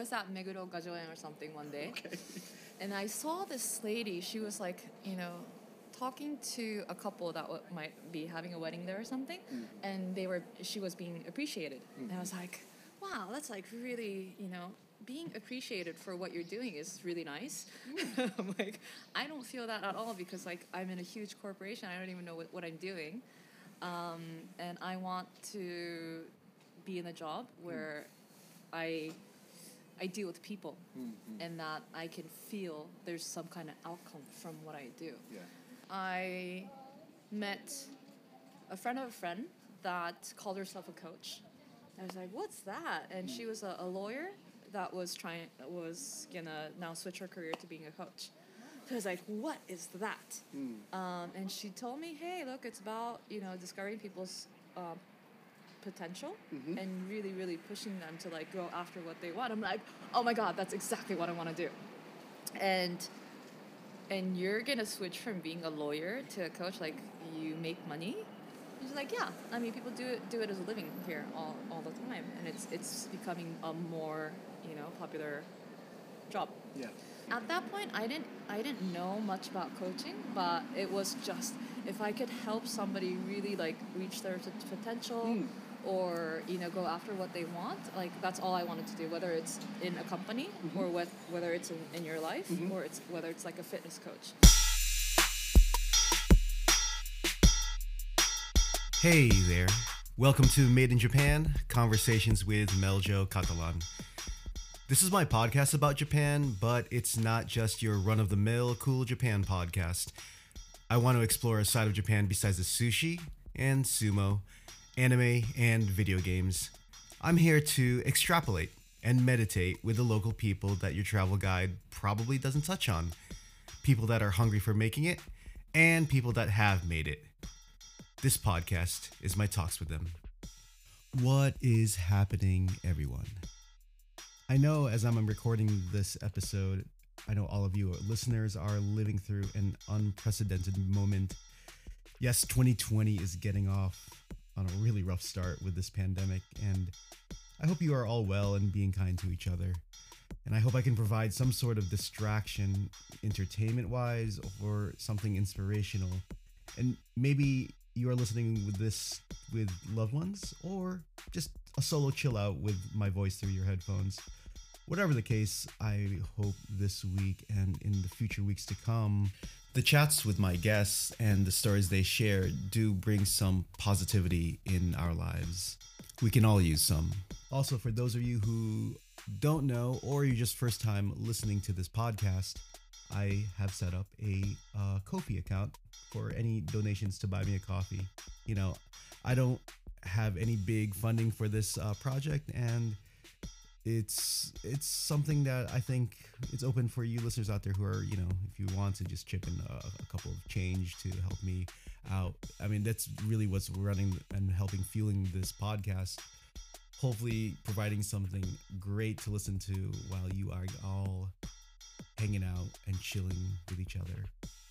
was at Meguro Gajoen or something one day, and I saw this lady. She was like, you know, talking to a couple that w- might be having a wedding there or something, mm-hmm. and they were. She was being appreciated, and I was mm-hmm. like, wow, that's like really, you know. Being appreciated for what you're doing is really nice. Mm. I'm like, I don't feel that at all because like I'm in a huge corporation. I don't even know what, what I'm doing um, and I want to be in a job where mm. I I deal with people and that I can feel there's some kind of outcome from what I do. Yeah. I met a friend of a friend that called herself a coach. I was like, "What's that?" And she was a, a lawyer that was trying was gonna now switch her career to being a coach. So I was like, "What is that?" Um, and she told me, "Hey, look, it's about you know discovering people's um, potential mm-hmm. and really, really pushing them to like go after what they want." I'm like, "Oh my god, that's exactly what I want to do." And and you're gonna switch from being a lawyer to a coach, like you make money. She's like, yeah. I mean, people do it do it as a living here all, all the time, and it's it's becoming a more you know popular job. Yeah. At that point, I didn't I didn't know much about coaching, but it was just if I could help somebody really like reach their t- potential. Hmm. Or you know, go after what they want. Like that's all I wanted to do. Whether it's in a company, mm-hmm. or with, whether it's in, in your life, mm-hmm. or it's whether it's like a fitness coach. Hey there. Welcome to Made in Japan Conversations with Meljo Catalan. This is my podcast about Japan, but it's not just your run of the mill cool Japan podcast. I want to explore a side of Japan besides the sushi and sumo, anime, and video games. I'm here to extrapolate and meditate with the local people that your travel guide probably doesn't touch on. People that are hungry for making it, and people that have made it. This podcast is my talks with them. What is happening, everyone? I know as I'm recording this episode, I know all of you listeners are living through an unprecedented moment. Yes, 2020 is getting off on a really rough start with this pandemic, and I hope you are all well and being kind to each other. And I hope I can provide some sort of distraction, entertainment wise, or something inspirational. And maybe you are listening with this with loved ones, or just a solo chill out with my voice through your headphones. Whatever the case, I hope this week and in the future weeks to come, the chats with my guests and the stories they share do bring some positivity in our lives. We can all use some. Also, for those of you who don't know, or you're just first time listening to this podcast, I have set up a uh, Ko-fi account for any donations to buy me a coffee. You know, I don't have any big funding for this uh, project, and it's it's something that I think it's open for you listeners out there who are you know if you want to just chip in a, a couple of change to help me out. I mean that's really what's running and helping fueling this podcast. Hopefully, providing something great to listen to while you are all hanging out and chilling with each other.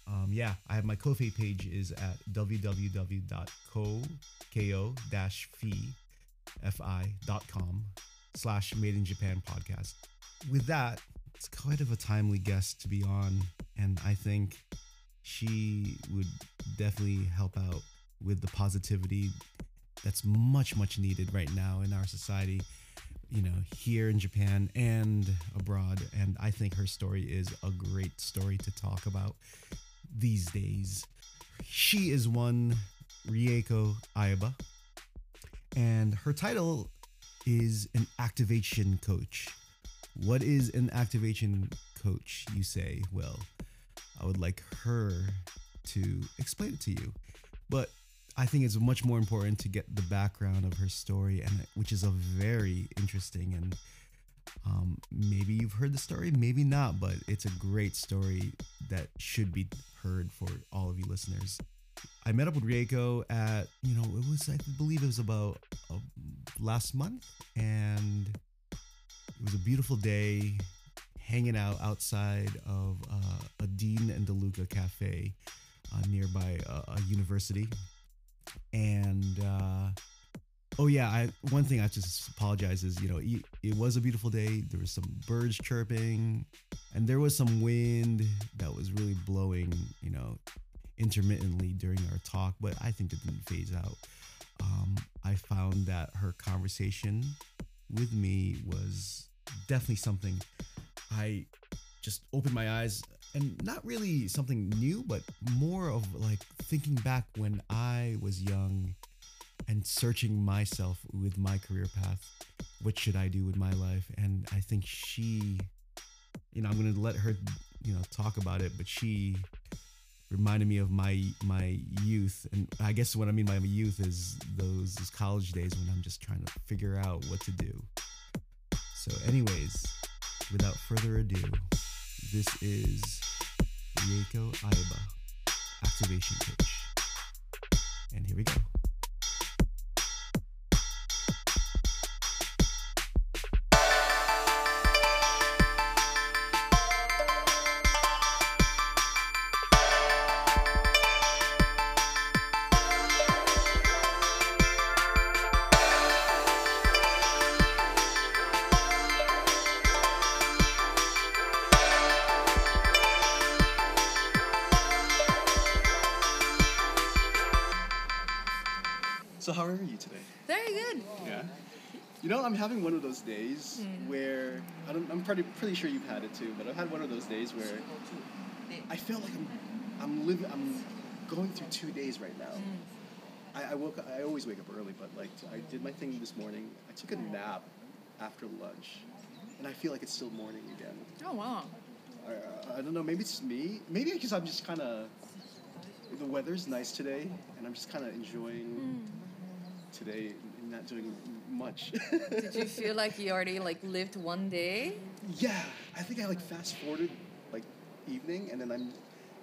Um, yeah, I have my Ko-fi page is at www.ko-fi.com slash made in Japan podcast. With that, it's quite of a timely guest to be on, and I think she would definitely help out with the positivity that's much, much needed right now in our society you know, here in Japan and abroad. And I think her story is a great story to talk about these days. She is one Rieko Aiba, and her title is an activation coach. What is an activation coach, you say? Well, I would like her to explain it to you. But I think it's much more important to get the background of her story, and which is a very interesting and um, maybe you've heard the story, maybe not, but it's a great story that should be heard for all of you listeners. I met up with Rieko at you know it was I believe it was about uh, last month, and it was a beautiful day, hanging out outside of uh, a Dean and DeLuca cafe uh, nearby a, a university and uh, Oh yeah, I one thing I just apologize is you know it, it was a beautiful day. There was some birds chirping, and there was some wind that was really blowing. You know, intermittently during our talk, but I think it didn't phase out. Um, I found that her conversation with me was definitely something I just opened my eyes and not really something new, but more of like thinking back when I was young and searching myself with my career path. What should I do with my life? And I think she, you know, I'm gonna let her, you know, talk about it, but she reminded me of my my youth. And i guess what i mean by my youth is those, those college days when i'm just trying to figure out what to do. So anyways without further ado this is Rieko Aiba, activation coach. And here we go pretty pretty sure you've had it too, but I've had one of those days where I feel like I'm I'm living I'm going through two days right now. I, I woke I always wake up early, but like I did my thing this morning. I took a nap after lunch, and I feel like it's still morning again. Oh wow. I, uh, I don't know. Maybe it's me. Maybe because I'm just kind of. The weather's nice today, and I'm just kind of enjoying hmm. today and not doing much. Did you feel like you already like lived one day? Yeah, I think I like fast forwarded like evening, and then I'm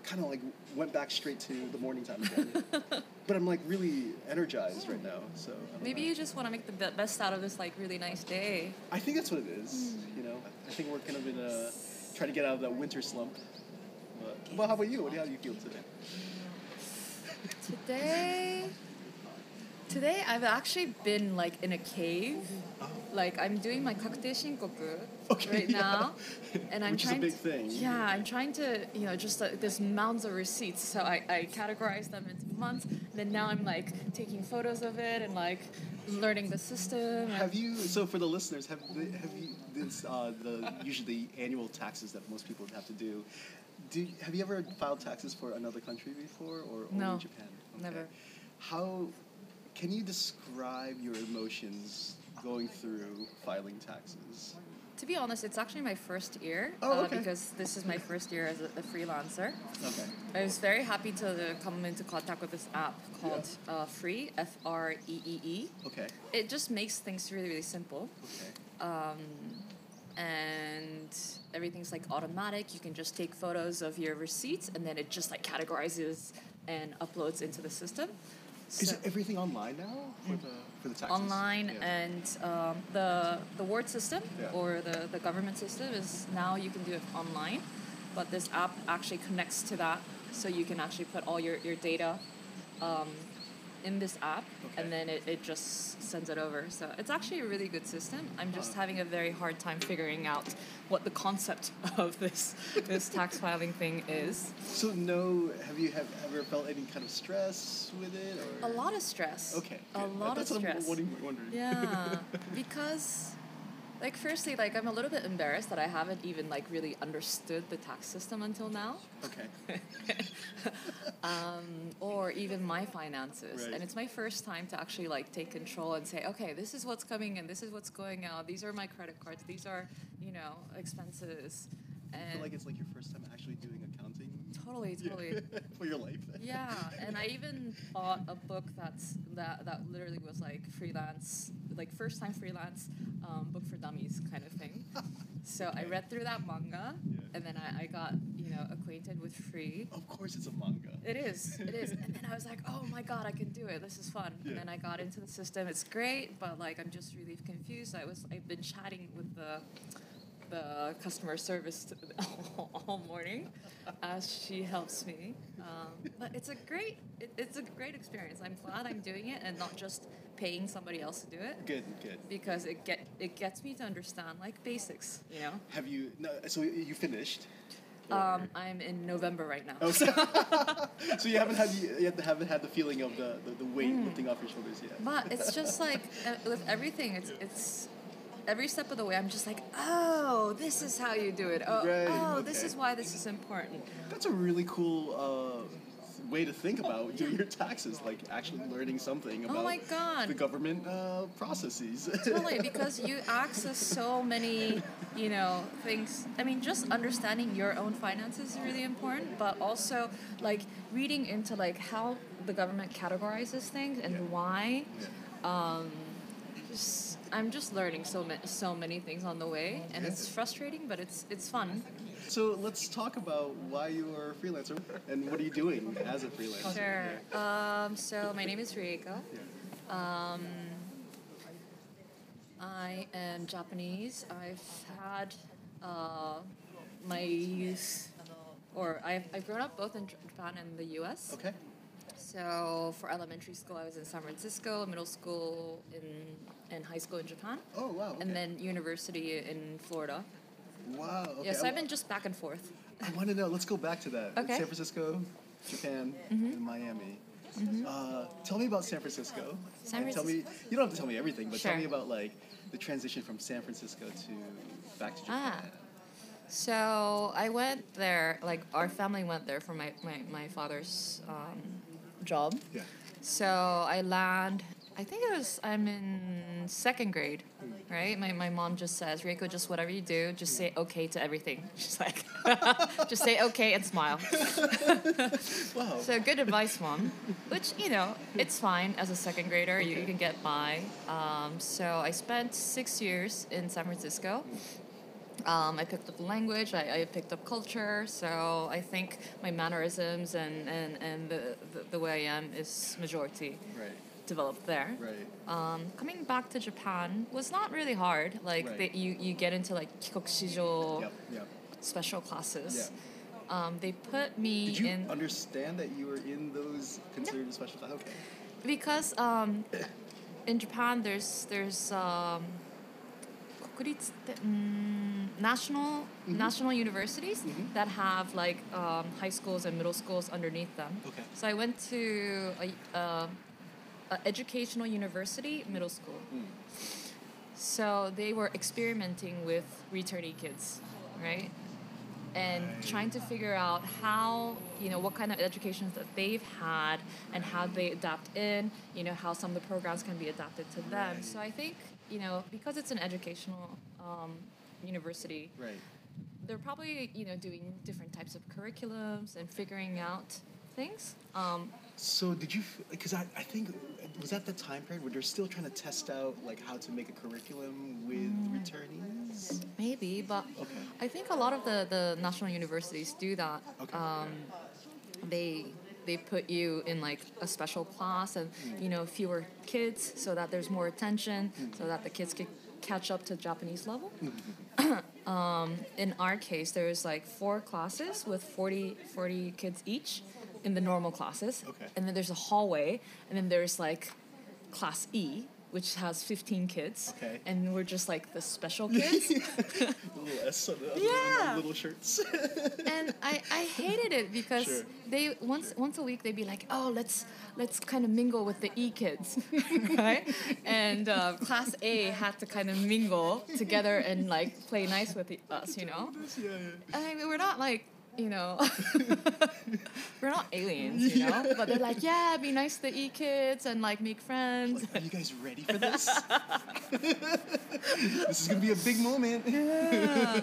kind of like went back straight to the morning time again. but I'm like really energized right now, so. Maybe know. you just want to make the best out of this like really nice day. I think that's what it is. Mm. You know, I think we're kind of in a trying to get out of that winter slump. But, well, how about you? What how do you feel today? Today, today I've actually been like in a cave. Like I'm doing my kakutei shinkoku Okay, right yeah. now, and I'm Which is a trying big to, thing. Yeah, I'm trying to you know just like there's mounds of receipts, so I, I categorize them into months. And then now I'm like taking photos of it and like learning the system. Have you? So for the listeners, have they, have you? This uh, the usually annual taxes that most people have to do. Do have you ever filed taxes for another country before, or only No, Japan? never. How can you describe your emotions going through filing taxes? To be honest, it's actually my first year Oh, uh, okay. because this is my first year as a, a freelancer. Okay. I was very happy to uh, come into contact with this app called uh, Free, F R E E E. Okay. It just makes things really, really simple. Okay. Um, and everything's like automatic. You can just take photos of your receipts and then it just like categorizes and uploads into the system. Is So- everything online now for the for the taxes? online Yeah. and um, the the ward system Yeah. or the, the government system is now you can do it online but this app actually connects to that so you can actually put all your, your data um, in this app Okay. and then it, it just sends it over so it's actually a really good system i'm just Wow. having a very hard time figuring out what the concept of this this tax filing thing is So no, have you have ever felt any kind of stress with it or? a lot of stress Okay. a lot That's of what stress I'm wondering. wondering. Yeah, because like firstly, like I'm a little bit embarrassed that I haven't even like really understood the tax system until now, okay. um, or even my finances. Right. And it's my first time to actually like take control and say, okay, this is what's coming in, this is what's going out, these are my credit cards, these are you know expenses, And I feel like it's like your first time actually doing accounting. totally, Yeah. totally. for your life. Yeah, and I even bought a book that's that that literally was like freelance, like first time freelance um, book for dummies kind of thing. So I read through that manga, Yeah. and then I, I got you know acquainted with free. Of course, it's a manga. It is, it is, and then I was like, oh my god, I can do it. This is fun. Yeah. And then I got into the system. It's great, but like I'm just really confused. I was I've been chatting with the the customer service all morning as she helps me. Um, but it's a great it, it's a great experience. I'm glad I'm doing it and not just paying somebody else to do it Good, good. because it get it gets me to understand like basics. You know. Have you? No, so you finished? Um, I'm in November right now. Oh, so, so you haven't had the, you haven't had the feeling of the, the, the weight Mm. lifting off your shoulders yet. But it's just like uh, with everything, it's it's every step of the way. I'm just like, oh, this is how you do it. Oh, Right, oh, this is why this is important. That's a really cool uh, way to think about your, your taxes, like actually learning something about Oh my God. the government uh, processes. Totally, because you access so many, you know, things. I mean, just understanding your own finances is really important, but also like reading into like how the government categorizes things and Yeah. why. Yeah. Um, just, I'm just learning so many so many things on the way, and it's frustrating, but it's it's fun. So let's talk about why you are a freelancer and what are you doing as a freelancer? Sure. Um, so my name is Rieko. Um, I am Japanese. I've had uh, my youth, or I've, I've grown up both in Japan and the U.S. Okay. So for elementary school, I was in San Francisco. Middle school in and high school in Japan, Oh wow. Okay. and then university in Florida. wow. Okay. Yeah, so I, I've been just back and forth. I want to know. Let's go back to that. Okay. Mm-hmm. San Francisco, Japan, and Miami. Uh, tell me about San Francisco. San And tell me. You don't have to tell me everything, but tell me about like the transition from San Francisco to back to Japan. Ah. So I went there, like our family went there for my, my, my father's um, job. Yeah. So I land, I think it was, I'm in second grade, right? My, my mom just says, Rieko, just whatever you do, just say okay to everything. She's like, just say okay and smile. Wow. So good advice, mom. Which you know, it's fine as a second grader. You, you can get by. Um, so I spent six years in San Francisco. Um, I picked up the language. I, I picked up culture. So I think my mannerisms and and, and the, the, the way I am is majority right developed there. Right. Um, coming back to Japan was not really hard. Like right. they, you, you get into like kikokushijo yep, yep. special classes. Yeah. Um, they put me Did you in. Understand that you were in those considered yeah. special classes. Okay. Because um, in Japan, there's there's um, mm, national mm-hmm. national universities mm-hmm. that have like um, high schools and middle schools underneath them. Okay. So I went to a, a uh, educational university middle school. Mm. So they were experimenting with returnee kids, right? And trying to figure out how, you know, what kind of educations that they've had and how they adapt in, you know, how some of the programs can be adapted to them. Right. So I think, you know, because it's an educational um, university, Right. they're probably, you know, doing different types of curriculums and figuring out things. Um, So did you? Because I, I think was that the time period where they're still trying to test out like how to make a curriculum with returnees. Maybe, but Okay. I think a lot of the, the national universities do that. Okay. Um, they they put you in like a special class and Hmm. you know fewer kids so that there's more attention so that the kids can catch up to Japanese level. Hmm. um, in our case, there's like four classes with 40, 40 kids each in the normal classes. Okay. And then there's a hallway, and then there's like class E, which has 15 kids. Okay. And we're just like the special kids. little S on the, on on the Yeah. little shirts. and I, I hated it because Sure. they once once a week they'd be like, oh let's let's kind of mingle with the E kids, right? And uh, class A had to kind of mingle together and like play nice with the, us, you know. yeah, yeah. I mean, we're not like you know, we're not aliens, you know. But they're like, yeah, be nice to the E kids and like make friends. Like, are you guys ready for this? this is gonna be a big moment. Yeah.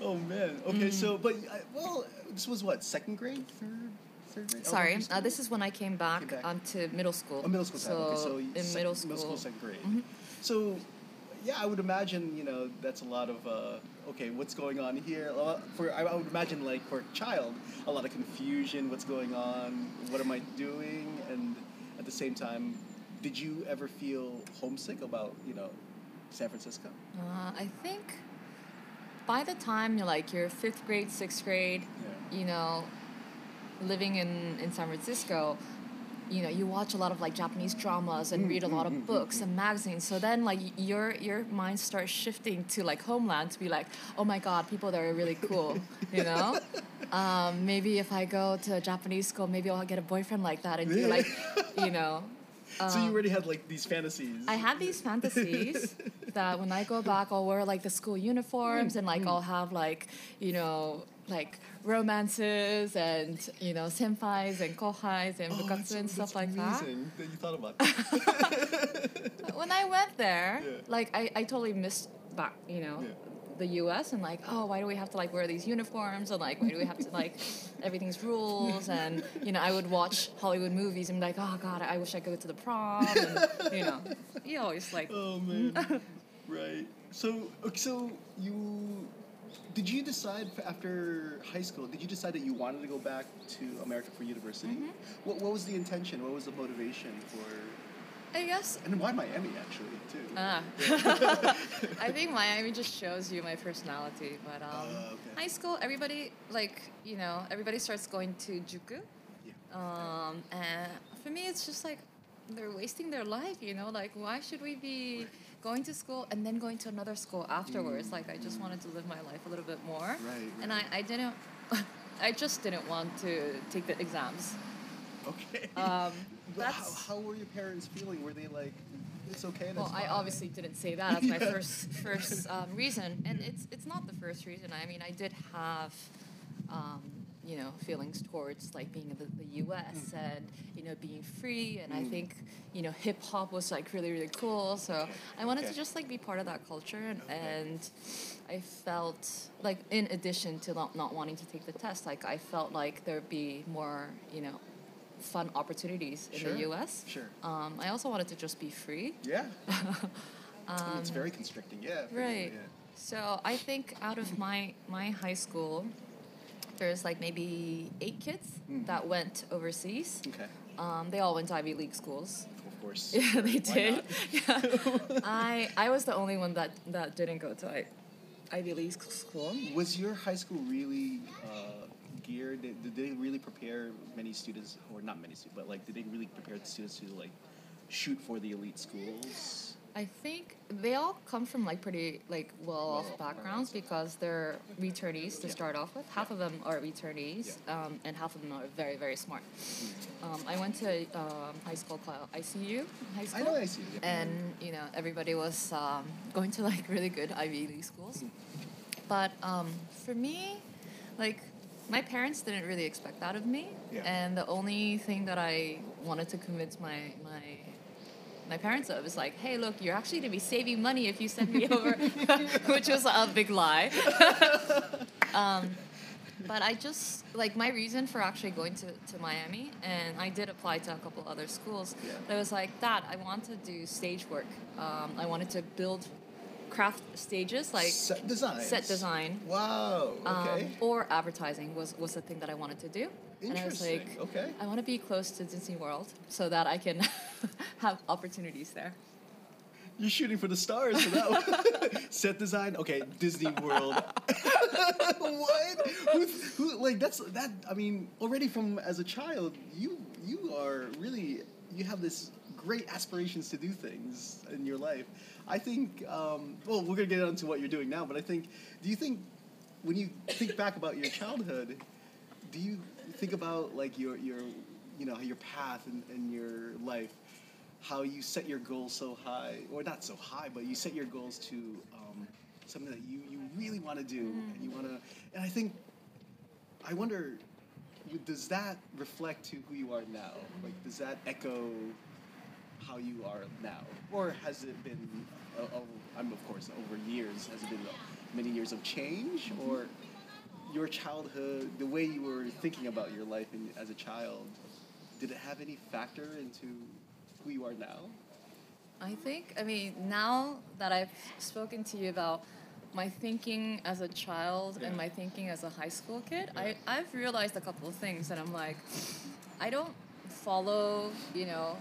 Oh man. Okay, so but I, well, this was what second grade, third, third grade. Sorry, uh, this is when I came back, Came back. Um, to middle school. Oh, middle school time. okay, so in sec- middle school, middle school, second grade. Mhm. So, yeah, I would imagine you know that's a lot of uh, okay, what's going on here? For I, I would imagine like for a child, a lot of confusion. What's going on? What am I doing? And at the same time, did you ever feel homesick about you know San Francisco? Uh, I think by the time you're like you're fifth grade, sixth grade, Yeah. you know, living in, in San Francisco, you know you watch a lot of like Japanese dramas and mm, read a mm, lot of mm, books and magazines. So then like your your mind starts shifting to like homeland to be like, oh my god, people there are really cool, you know. Um, maybe if I go to a Japanese school, maybe I'll get a boyfriend like that and be like, you know. so you um, already had like these fantasies. I had these fantasies that when I go back, I'll wear like the school uniforms and like I'll have like you know like romances and you know senpais and kohais and Oh, bukatsu and stuff like that. amazing that you thought about that. When I went there, Yeah. like I, I totally missed back you know. Yeah. The U.S. and like, oh, why do we have to like wear these uniforms and like, why do we have to like, everything's rules and you know, I would watch Hollywood movies and be like, oh God, I wish I could go to the prom and you know, you always like, oh man, right. So so you did you decide after high school? Did you decide that you wanted to go back to America for university? Mm-hmm. What, what was the intention? What was the motivation for? I guess And why Miami actually too? Ah. I think Miami just shows you my personality. But um, Ah, okay. high school, everybody like you know everybody starts going to juku, yeah. um, and for me it's just like they're wasting their life. You know, like why should we be going to school and then going to another school afterwards? Like I just wanted to live my life a little bit more. Right, And I, I didn't. I just didn't want to take the exams. Okay. Um, how, that's how were your parents feeling? Were they like, it's okay? Well, I obviously didn't say that as my Yeah. first first um, reason, and it's it's not the first reason. I mean, I did have, um, you know, feelings towards like being in the, the U.S. Mm. and you know being free, and I think you know hip hop was like really really cool. So I wanted Okay. to just like be part of that culture, and, and I felt like in addition to not, not wanting to take the test, like I felt like there'd be more you know fun opportunities in Sure, the U.S. sure. Um, I also wanted to just be free. Yeah. Oh, it's very constricting. Yeah. Um, Right. yeah. So I think out of my my high school, there's like maybe eight kids Mm. that went overseas. Okay. Um, they all went to Ivy League schools. Of course. Yeah, they Why did. Yeah. I I was the only one that that didn't go to I, Ivy League school. Was your high school really uh, geared? Did, did they really prepare many students, or not many students, but like, did they really prepare the students to like shoot for the elite schools? I think they all come from like pretty like well-off backgrounds because they're returnees to start off with. Half of them are returnees, um, and half of them are very very smart. Um, I went to um, high school called ICU high school, know I see. yeah. and you know everybody was um, going to like really good Ivy League schools. But um, for me, like my parents didn't really expect that of me, Yeah. and the only thing that I wanted to convince my my my parents of is like, hey, look, you're actually gonna be saving money if you send me over, which was a big lie. um, but I just like my reason for actually going to, to Miami, and I did apply to a couple other schools. Yeah. There was like that. I want to do stage work. Um, I wanted to build craft stages, like set design. set design. Wow. um, Okay. or advertising was, was the thing that I wanted to do. And I was like, Interesting. Okay. I want to be close to Disney World so that I can have opportunities there. You're shooting for the stars for that one. Set design. Okay, Disney World. what? Who, who, like that's that. I mean, already from as a child, you you are really you have this great aspirations to do things in your life. I think. Um, well, we're gonna get onto what you're doing now, but I think. Do you think when you think back about your childhood, do you think about like your your you know your path and, in your life? how you set your goals so high, or not so high, but you set your goals to um, something that you, you really want to do, and you want to. And I think, I wonder, does that reflect to who you are now? Like, does that echo how you are now, or has it been? Uh, over, I'm of course over years. Has it been uh, many years of change, or your childhood, the way you were thinking about your life in, as a child, did it have any factor into who you are now? I think, I mean, now that I've spoken to you about my thinking as a child Yeah. and my thinking as a high school kid, Yeah. I, I've realized a couple of things, and I'm like, I don't follow, you know,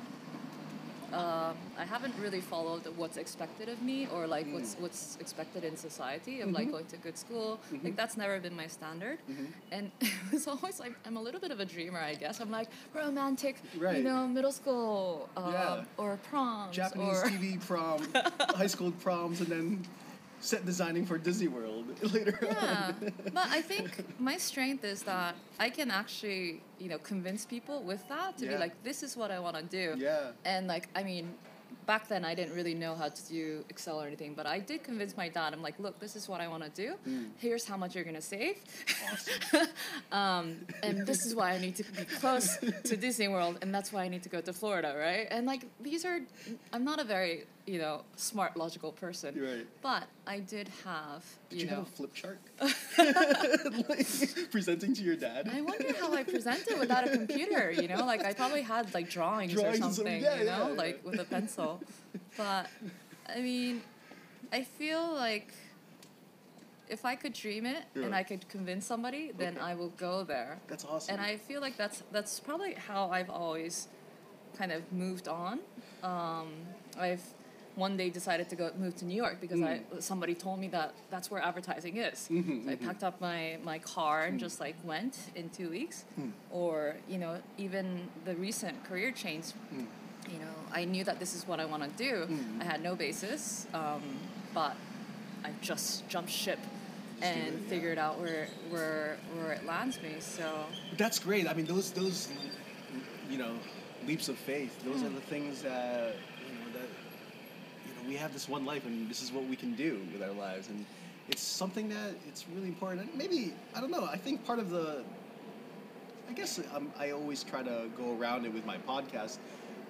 um, I haven't really followed what's expected of me or like what's what's expected in society of like going to good school. Like that's never been my standard, and it was always like I'm a little bit of a dreamer, I guess. I'm like romantic, Right. you know, middle school um, Yeah. or proms Japanese or TV prom, high school proms, and then set designing for Disney World later Yeah, on. but I think my strength is that I can actually, you know, convince people with that to Yeah. be like, this is what I want to do. Yeah. And like, I mean, back then I didn't really know how to do Excel or anything, but I did convince my dad. I'm like, look, this is what I want to do. Hmm. Here's how much you're gonna save. um, and this is why I need to be close to Disney World, and that's why I need to go to Florida, right? And like, these are, I'm not a very, you know, smart, logical person. Right. But I did have, Did you know. have a flip chart? like, presenting to your dad? I wonder how I presented without a computer, you know? Like I probably had like drawings, Drawings or and some- something, yeah, you know, yeah, like yeah. with a pencil. But I mean, I feel like if I could dream it and I could convince somebody, then Okay. I will go there. That's awesome. And I feel like that's that's probably how I've always kind of moved on. Um, I've one day decided to go move to New York because I mm. somebody told me that that's where advertising is. Mhm, so I mm-hmm. packed up my, my car and mm. just like went in two weeks. Mm. Or you know even the recent career change. You know I knew that this is what I want to do. I had no basis, um, but I just jumped ship. And it, yeah. figured out where where where it lands me. So That's great. I mean, those those you know leaps of faith. Those hmm. are the things that you know that you know we have this one life, and this is what we can do with our lives, and it's something that it's really important. And maybe I don't know. I think part of the I guess um, I always try to go around it with my podcast.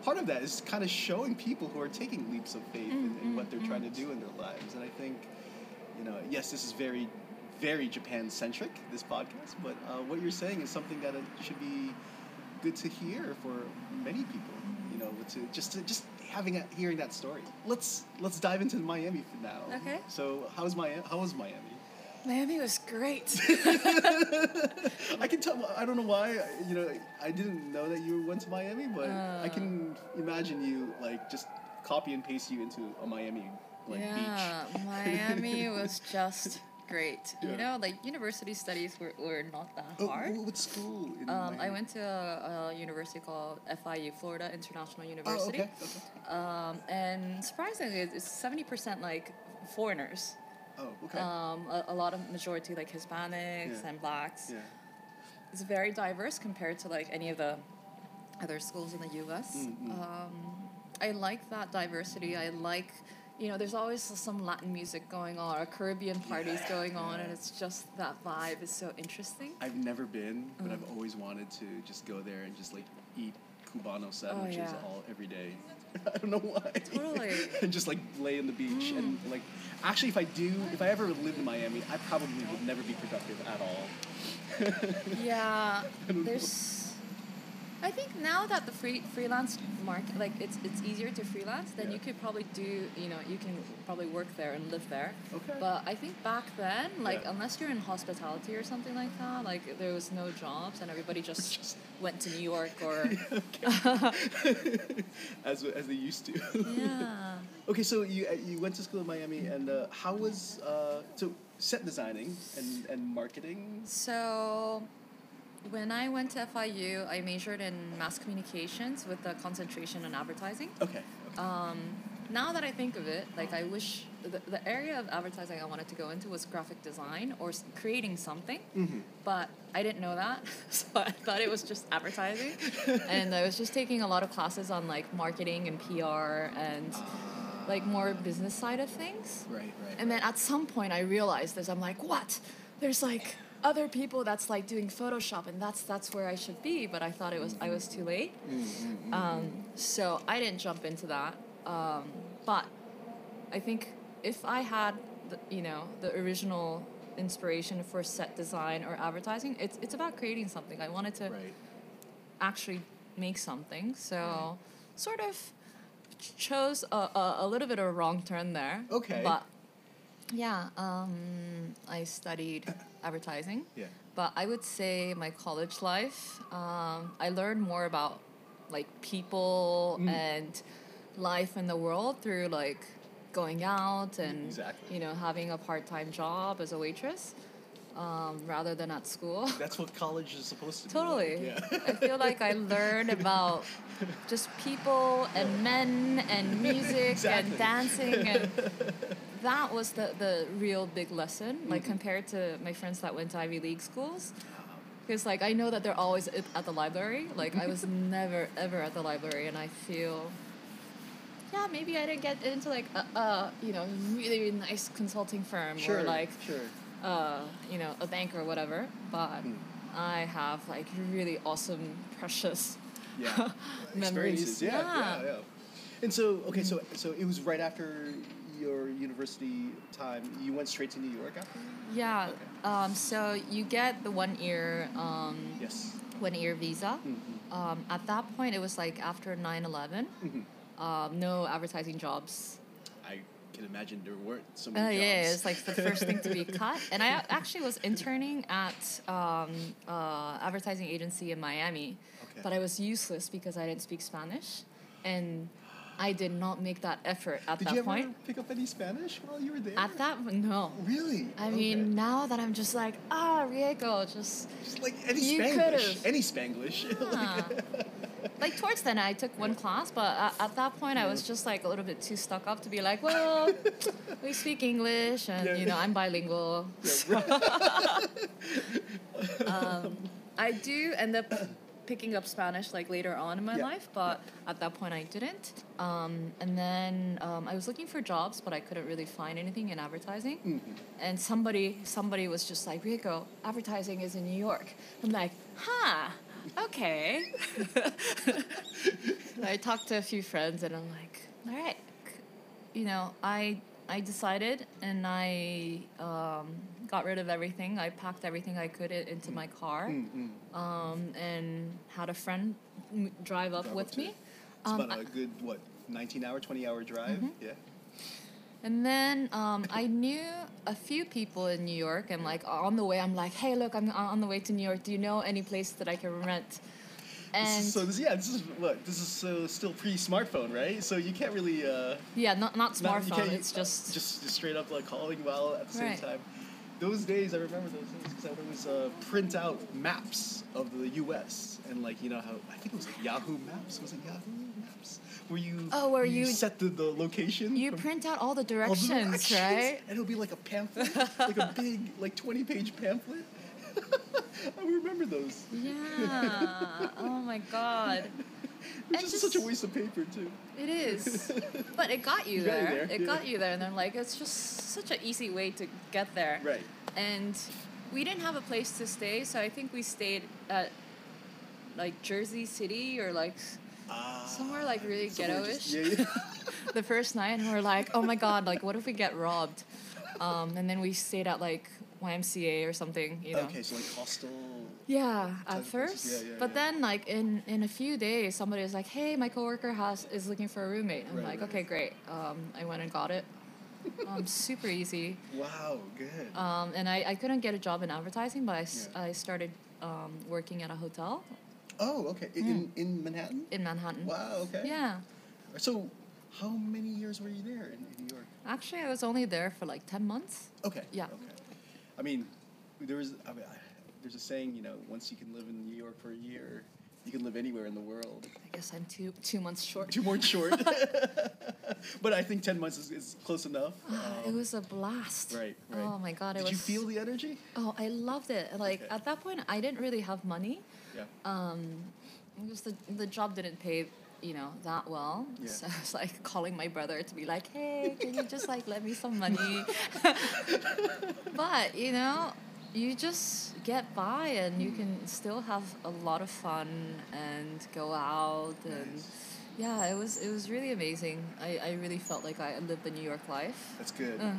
Part of that is kind of showing people who are taking leaps of faith in, in what they're trying to do in their lives, and I think you know, yes, this is very, very Japan centric, this podcast, but uh, what you're saying is something that it should be good to hear for many people. Know, to just to, just having a, hearing that story. Let's let's dive into Miami for now. Okay. So how's Miami? How was Miami? Miami was great. I can tell. I don't know why. You know, I didn't know that you went to Miami, but I can oh. imagine you like just copy and paste you into a Miami like yeah, beach. Miami was just great. Yeah. You know, like university studies were, were not that Oh, hard. wh- what school? Um, I went to a, a university called FIU, Florida International Oh, University. okay. okay. Um, and surprisingly, it's seventy percent like foreigners. Oh, okay. Um, a, a lot of majority like Hispanics Yeah. and blacks. yeah. It's very diverse compared to like any of the other schools in the U.S. Mm, Um, I like that diversity. I like, you know, there's always some Latin music going on or Caribbean parties Yeah, going on, and it's just that vibe is so interesting. I've never been, but Uh-huh. I've always wanted to just go there and just like eat Cubano sandwiches Oh, yeah. all every day. I don't know why. Totally. and just like lay on the beach and Mm. like actually if I do if I ever lived in Miami, I probably would never be productive at all. Yeah, there's. I think now that the free freelance market, like it's it's easier to freelance, then Yeah. you could probably do, you know, you can probably work there and live there. Okay. But I think back then, like Yeah. unless you're in hospitality or something like that, like there was no jobs and everybody just Just- went to New York or as as they used to. yeah. okay, so you uh, you went to school in Miami and uh, how was uh, so set designing and, and marketing? So, when I went to FIU, I majored in mass communications with a concentration in advertising. Okay. Um, now that I think of it, like I wish the, the area of advertising I wanted to go into was graphic design or creating something, Mm-hmm. but I didn't know that, so I thought it was just advertising, and I was just taking a lot of classes on like marketing and PR and like more business side of things. Right, right. And then at some point I realized this. I'm like, what? There's like other people that's like doing Photoshop, and that's that's where I should be. But I thought it was I was too late. Um, so I didn't jump into that. Um, but I think if I had, the, you know, the original inspiration for set design or advertising, it's it's about creating something. I wanted to right. actually make something. So sort of chose a, a, a little bit of a wrong turn there. Okay. But yeah, um, I studied advertising. Yeah. But I would say my college life, um, I learned more about like people Mm. and life in the world through like going out and Exactly. you know having a part-time job as a waitress um, rather than at school. That's what college is supposed to be. Totally. like. I feel like I learned about just people and men and music Exactly. and dancing and that was the, the real big lesson like compared to my friends that went to Ivy League schools because like I know that they're always at the library like I was never ever at the library and I feel yeah maybe I didn't get into like a, a you know really, really nice consulting firm Sure. or like sure. uh, you know, a bank or whatever, but Hmm. I have like really awesome, precious Yeah. memories. Experiences. Yeah, yeah, Yeah. yeah. And so, okay, so so it was right after your university time. You went straight to New York after. Yeah. Okay. Um, so you get the one year, um, Yes. one year visa. Mhm. Um, at that point, it was like after 9 11, Mhm. um, no advertising jobs. I can imagine there weren't so Uh, many yeah, jobs. it's like the first thing to be cut. And I actually was interning at um, uh, advertising agency in Miami, Okay. but I was useless because I didn't speak Spanish, and I did not make that effort at that point. Did you pick up any Spanish while you were there? At that no. Really? I Okay. mean, now that I'm just like, ah, Rieko, just Just like any You Spanglish. could've. Any Spanglish. ah. like towards then I took one class, but at, at that point I was just like a little bit too stuck up to be like, well, we speak English and Yeah. you know I'm bilingual. um, I do end up picking up Spanish like later on in my Yeah. life, but at that point I didn't. Um, and then um, I was looking for jobs, but I couldn't really find anything in advertising. Mhm. And somebody somebody was just like, Rico, advertising is in New York. I'm like, huh, okay. I talked to a few friends and I'm like, all right, you know, I I decided and I um, got rid of everything. I packed everything I could into my car Mm, mm. um, and had a friend m- drive up Drive with to me. It's Um, about a good what, 19 hour, 20 hour drive. Mhm. Yeah. And then um, I knew a few people in New York, and like on the way, I'm like, "Hey, look, I'm on the way to New York. Do you know any place that I can rent?" And so this, yeah, this is what this is so still pre-smartphone, right? So you can't really uh, yeah, not not not- smartphone. can't- it's uh, just, just just straight up like calling while at the same Right. time. Those days, I remember those days because I would always uh, print out maps of the U.S. and like you know how I think it was like Yahoo Maps. Was it Yahoo Maps? Where you Oh, where you- set the, the location. you print out all the all the directions, right? And it'll be like a pamphlet, like a big like twenty page pamphlet. I remember those. Yeah. oh my god. It's just, such a waste of paper too. It is. But it got you It got you there. there, It yeah. got you there, and then like it's just such an easy way to get there. Right. and we didn't have a place to stay so i think we stayed at like jersey city or like Ah, Somewhere, like, really ghetto-ish. Yeah, yeah. the first night and we're like oh my god like what if we get robbed um, and then we stayed at like ymca or something you know Okay, so like hostel. yeah at first Yeah, yeah, but yeah. then like in in a few days somebody was like hey my coworker has is looking for a roommate i'm Right, like right. okay great um, i went and got it um, super easy Wow, good. Um, and I, I couldn't get a job in advertising, but I. I started um, working at a hotel oh, okay. I- In in Manhattan. in Manhattan. Wow. Okay. Yeah. So, how many years were you there in, in New York? Actually, I was only there for like 10 months. Okay. Yeah. Okay. I mean, there was. I mean, I, there's a saying, you know, once you can live in New York for a year, you can live anywhere in the world. I guess I'm two, two months short. Two months short. but I think ten months is, is close enough. It Um, was a blast. Right, right. Oh my god, it Did was. you feel the energy? Oh, I loved it. Like Okay. at that point, I didn't really have money. Yeah. Um, because the the job didn't pay, you know, that well. Yeah. So I was like calling my brother to be like, "Hey, can you just like let me some money?" but you know, you just get by, and you can still have a lot of fun and go out and. Nice. Yeah, it was it was really amazing. I, I really felt like I lived the New York life. That's good. Uh.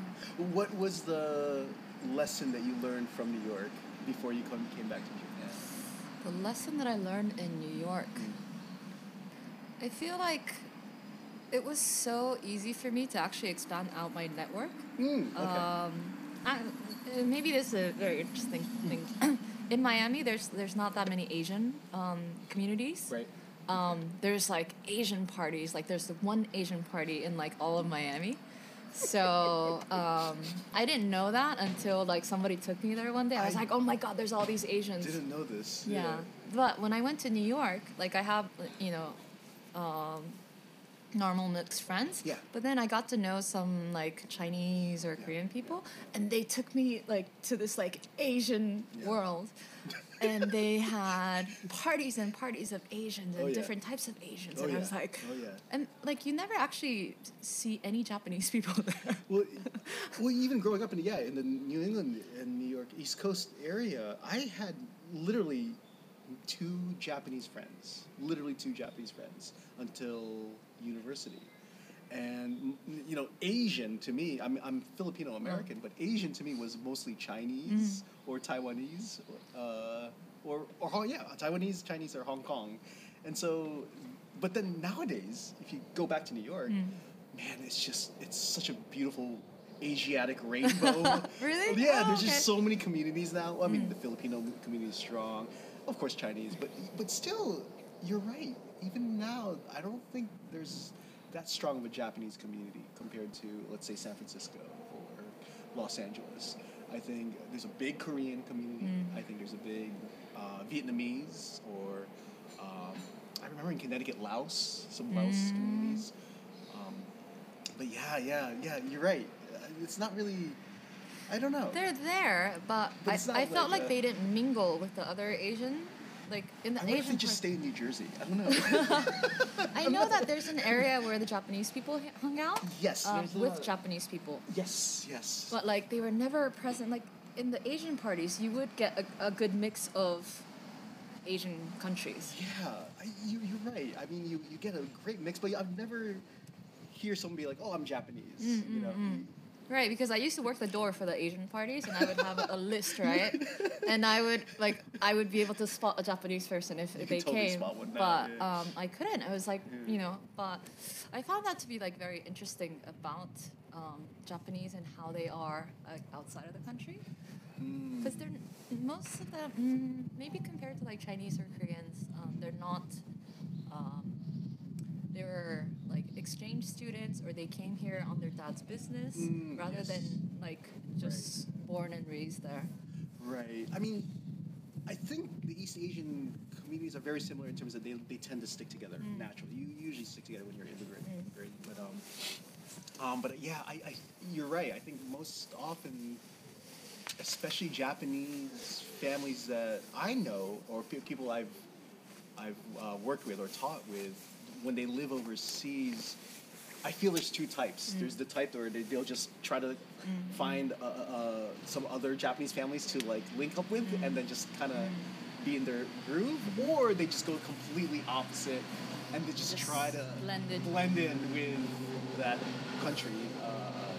What was the lesson that you learned from New York before you come, came back to Japan? The lesson that I learned in New York. I feel like it was so easy for me to actually expand out my network. Mm, okay. Um, I, uh, maybe this is a very interesting thing. in Miami, there's there's not that many Asian um, communities. right. um, there's like Asian parties. Like there's the one Asian party in like all of Miami. So um, I didn't know that until like somebody took me there one day. I was I- like, oh my god, there's all these Asians. I didn't know this. Yeah. But when I went to New York, like I have, you know, um, normal mixed friends. Yeah. But then I got to know some like Chinese or Korean people, and they took me like to this like Asian Yeah. world. and they had parties and parties of Asians and Oh, yeah. different types of Asians, Oh, and I was like, Oh, yeah. and like you never actually see any Japanese people there. Well, well, even growing up in yeah in the New England and New York East Coast area, I had literally two Japanese friends, literally two Japanese friends until university. And mm, you know, Asian to me, I'm, I'm Filipino American, but Asian to me was mostly Chinese or Taiwanese, uh, or or Hong- yeah, Taiwanese, Chinese, or Hong Kong. And so, but then nowadays, if you go back to New York, man, it's just it's such a beautiful Asiatic rainbow. Really? Yeah, Oh, there's okay. just so many communities now. I mean, the Filipino community is strong, of course, Chinese, but but still, you're right. Even now, I don't think there's that strong of a Japanese community compared to, let's say, San Francisco or Los Angeles. I think there's a big Korean community. I think there's a big uh, Vietnamese or um, I remember in Connecticut, Laos, some Laos communities. Um, but yeah, yeah, yeah, you're right. Uh, It's not really. I don't know. They're there, but, But I, I felt like like they didn't mingle with the other Asian, like in the I wonder if Asian. they just stay in New Jersey. I don't know. I know that there's an area where the Japanese people hung out. Yes, um, with. Japanese people, yes, yes. but like they were never present. Like in the Asian parties, you would get a, a good mix of Asian countries. yeah, I, you, you're right. I mean, you, you get a great mix, but I've never hear someone be like, "Oh, I'm Japanese." Mm, you know. Right, because I used to work the door for the Asian parties, and I would have a, list, right? and I would like I would be able to spot a Japanese person if, if they totally came, now, but yeah. um, I couldn't. I was like, Yeah. you know, but I found that to be like very interesting about um, Japanese and how they are uh, outside of the country, Mm. because they're most of them mm, maybe compared to like Chinese or Koreans, um, they're not. They were like exchange students, or they came here on their dad's business, Mm, rather yes. than like just born and raised there. Right. I mean, I think the East Asian communities are very similar in terms of they, they tend to stick together Mm. naturally. You usually stick together when you're immigrant, right? But um, um, but yeah, I, I you're right. I think most often, especially Japanese families that I know or pe- people I've I've uh, worked with or taught with, when they live overseas, I feel there's two types. There's the type where they, they'll just try to find uh, uh, some other Japanese families to like link up with, and then just kind of be in their groove, or they just go completely opposite, and they just, Just try to blend in. blend in with that country. Uh,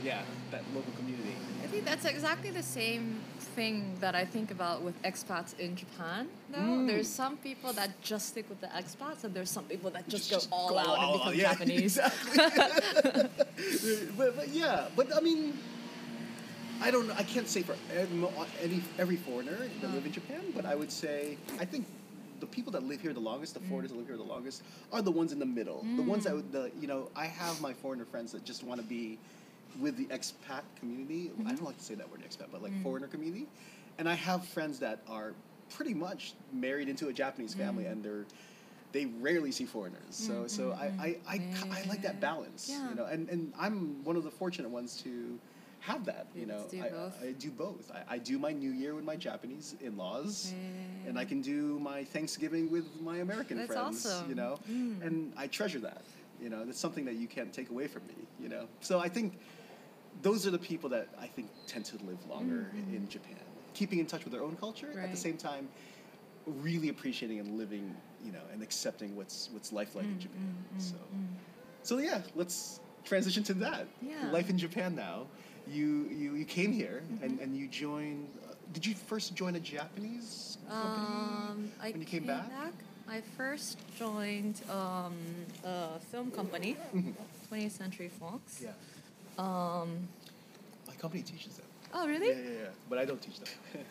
yeah, that local community. Think that's exactly the same thing that I think about with expats in Japan. Though Mm. there's some people that just stick with the expats, and there's some people that just, Just go all go out and become yeah, Japanese. exactly. but, but yeah, but I mean, I don't. I can't say for every, any every foreigner that live in Japan, but I would say I think the people that live here the longest, the foreigners that live here the longest, are the ones in the middle. The ones that the you know, I have my foreigner friends that just want to be with the expat community. I don't like to say that word expat, but like foreigner community, and I have friends that are pretty much married into a Japanese family, and they're they rarely see foreigners. So so I, I, I, I like that balance. Yeah. You know, and, and I'm one of the fortunate ones to have that. You know, do I. I do both. I, I do my New Year with my Japanese in-laws, and I can do my Thanksgiving with my American That's friends. awesome. You know, Mm. and I treasure that. You know, that's something that you can't take away from me. You know, so I think those are the people that I think tend to live longer Mm-hmm. in Japan, keeping in touch with their own culture at the same time, really appreciating and living, you know, and accepting what's what's life Mm, like in Japan. so, so yeah, let's transition to that. Yeah. Life in Japan now. You you, you came here Mm-hmm. and, and you joined. Uh, did you first join a Japanese company Um, I when you came, back? I first joined um, a film company, 20th Century Fox. Yeah. Um, My company teaches them. oh, really? Yeah, yeah, yeah. But I don't teach them.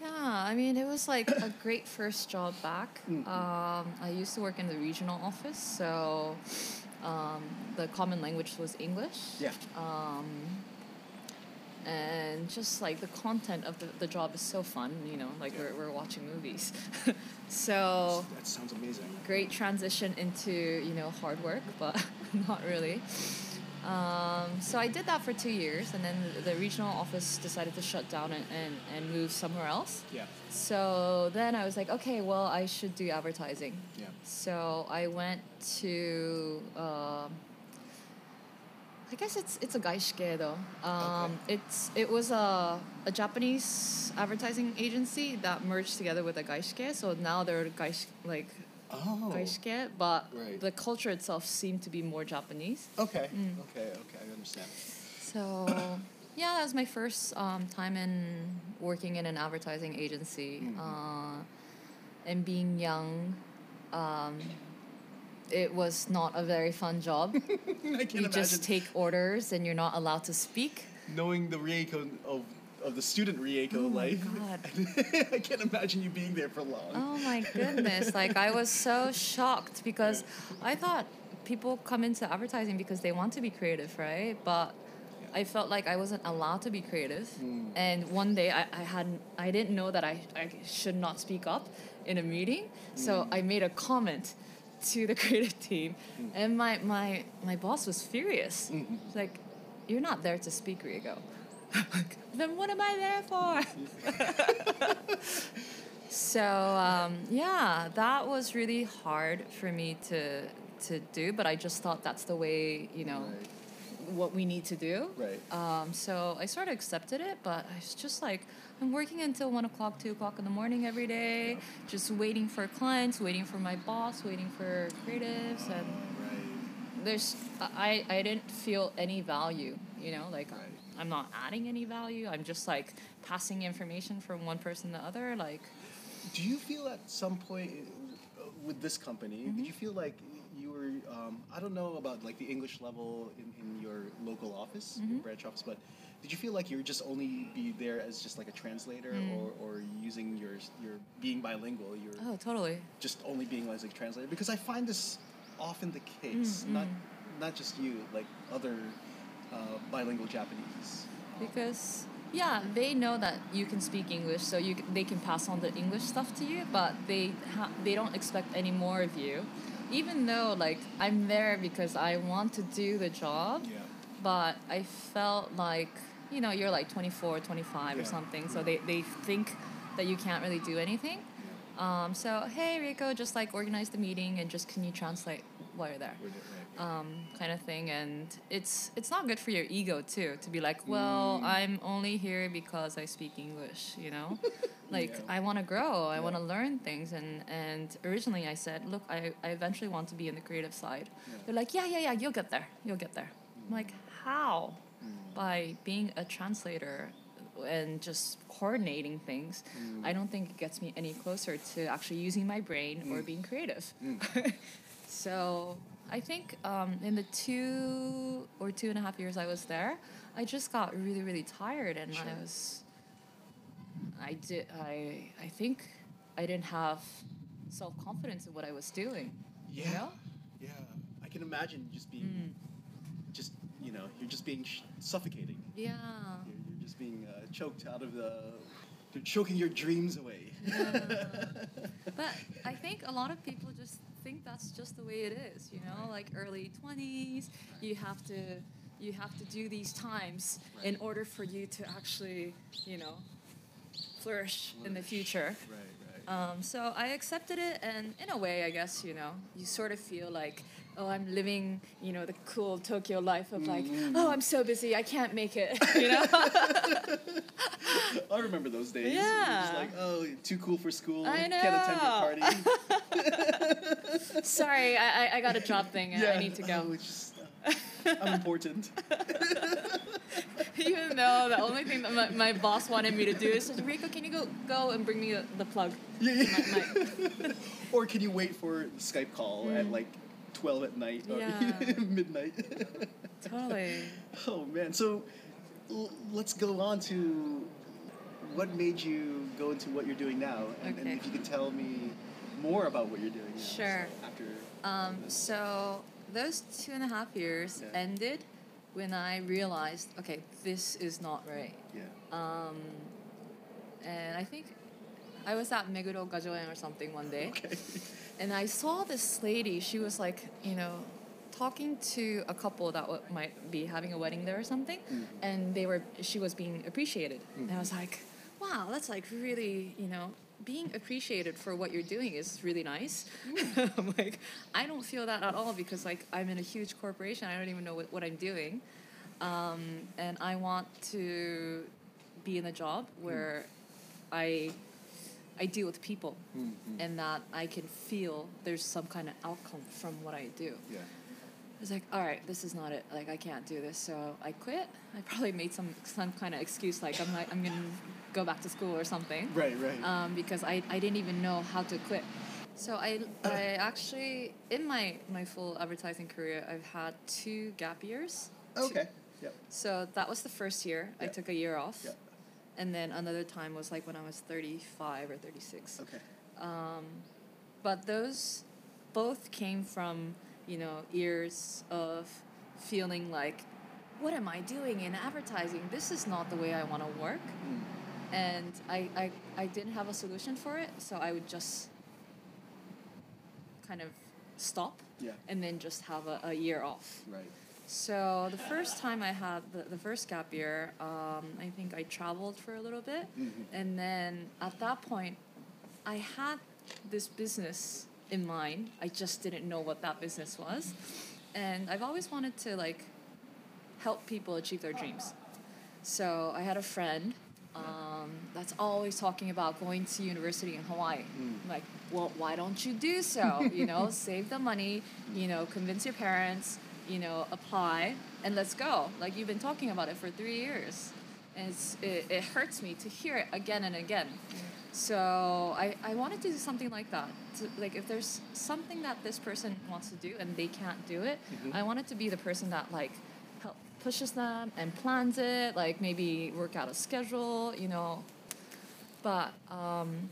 Yeah, I mean, it was like a great first job back. Mhm. Um, I used to work in the regional office, so um, the common language was English. Yeah. Um, and just like the content of the, the job is so fun, you know, like Yeah. we're, we're watching movies. so That sounds amazing. great transition into, you know, hard work, but not really. Um, so I did that for two years, and then the, regional office decided to shut down and, and, and move somewhere else. Yeah. So then I was like, okay, well, I should do advertising. Yeah. So I went to, um, I guess it's it's a gaishikei though. Um, It's it was a a Japanese advertising agency that merged together with a gaishikei. So now they're gaish like Oh. but Right. the culture itself seemed to be more Japanese. Okay. Mm. Okay. Okay. I understand. So yeah, that was my first um, time in working in an advertising agency, Mhm. uh, and being young. Um, it was not a very fun job. You imagine just take orders and you're not allowed to speak. knowing the Rieko of of the student Rieko Oh life. God. I can't imagine you being there for long. Oh my goodness! like I was so shocked because I thought people come into advertising because they want to be creative, right? But I felt like I wasn't allowed to be creative. Mm. And one day I, I hadn't I didn't know that I, I should not speak up in a meeting. So Mm. I made a comment to the creative team Mm. and my, my my boss was furious. Mhm. Like, You're not there to speak, Rieko. Then what am I there for? so um, yeah, that was really hard for me to to do, but I just thought that's the way you know Right. what we need to do. Right. Um, so I sort of accepted it, but I was just like, I'm working until one o'clock, two o'clock in the morning every day, just waiting for clients, waiting for my boss, waiting for creatives, and Right. there's I I didn't feel any value, you know, like Right. I'm not adding any value. I'm just like passing information from one person to the other, like. Do you feel at some point uh, with this company, Mm-hmm. did you feel like you were, um, I don't know about like the English level in, in your local office, Mm-hmm. your branch office, but did you feel like you were just only be there as just like a translator Mm. or, or using your, your being bilingual, you're Oh, totally. just only being as a translator? Because I find this often the case, Mm, not, mm. not just you, like other uh, bilingual Japanese. because yeah they know that you can speak english so you they can pass on the english stuff to you but they ha- they don't expect any more of you even though like i'm there because i want to do the job Yeah. but i felt like you know you're like 24 25 Yeah. or something so they, they think that you can't really do anything um, so hey rieko just like organize the meeting and just can you translate while you're there We're di- right. Um, kind of thing and it's it's not good for your ego too to be like well Mm. i'm only here because i speak english you know like Yeah. i want to grow i Yeah. want to learn things and and originally i said look i, I eventually want to be in the creative side Yeah. they're like yeah yeah yeah you'll get there you'll get there i'm like how Mm. by being a translator and just coordinating things Mm. i don't think it gets me any closer to actually using my brain or Mm. being creative Mm. so I think um, in the two or two and a half years I was there, I just got really, really tired, and Sure. I was, I did, I, I think I didn't have self confidence in what I was doing. Yeah. You know? Yeah. I can imagine just being, Mm. just, you know, you're just being sh- suffocating. Yeah. You're, you're just being uh, choked out of the, you're choking your dreams away. But I think a lot of people just think that's just the way it is, you know, like early 20s, you have to you have to do these times in order for you to actually, you know, flourish in the future. Right, right. Um, so I accepted it, and in a way, I guess you know, you sort of feel like, oh, I'm living, you know, the cool Tokyo life of like, Mm. oh, I'm so busy, I can't make it, you know. I remember those days. Yeah. just like, oh, too cool for school. I know. Can't attend your party. Sorry, I, I, got a job thing, and I need to Oh, go. it's just, uh, I'm important. Even though the only thing that my, my boss wanted me to do is Rieko, can you go go and bring me the, the plug? Yeah, yeah. My- my- or can you wait for the Skype call at like 12 at night or. Yeah. midnight? Totally. Oh man, so l- let's go on to what made you go into what you're doing now? And, and if you could tell me more about what you're doing now. Sure. so after. Um, so those two and a half years Yeah. ended when I realized, okay, this is not right. Yeah. Um, and I think I was at Meguro Gajoen or something one day, Okay. and I saw this lady. She was like, you know, talking to a couple that w- might be having a wedding there or something, Mhm. and they were. She was being appreciated, and I was like, wow, that's like really, you know. Being appreciated for what you're doing is really nice. I'm like, I don't feel that at all because like I'm in a huge corporation. I don't even know what, what I'm doing, um, and I want to be in a job where I I deal with people Mhm. and that I can feel there's some kind of outcome from what I do. Yeah. I was like, all right, this is not it. Like I can't do this, so I quit. I probably made some some kind of excuse like I'm like I'm gonna go back to school or something Right. Right. um, because I, I didn't even know how to quit. So I, I actually in my, my full advertising career I've had two gap years. Two- okay. Yep. So that was the first year. I took a year off. Yeah. And then another time was like when I was 35 or 36. Okay. Um, but those both came from, you know, years of feeling like, what am I doing in advertising? This is not the way I want to work. Mm. And I, I, I didn't have a solution for it, so I would just kind of stop Yeah. and then just have a, a year off. Right. So the first time I had the, the first gap year, um, I think I traveled for a little bit, Mhm. and then at that point, I had this business in mind. I just didn't know what that business was, and I've always wanted to like help people achieve their dreams. So I had a friend um, that's always talking about going to university in Hawaii. Mm. I'm like, well, why don't you do so? You know, save the money. You know, convince your parents. You know, apply and let's go. Like you've been talking about it for three years, and it's, it, it hurts me to hear it again and again. So I, I wanted to do something like that. To, like if there's something that this person wants to do and they can't do it, Mhm. I wanted to be the person that like help pushes them and plans it. Like maybe work out a schedule, you know. But um,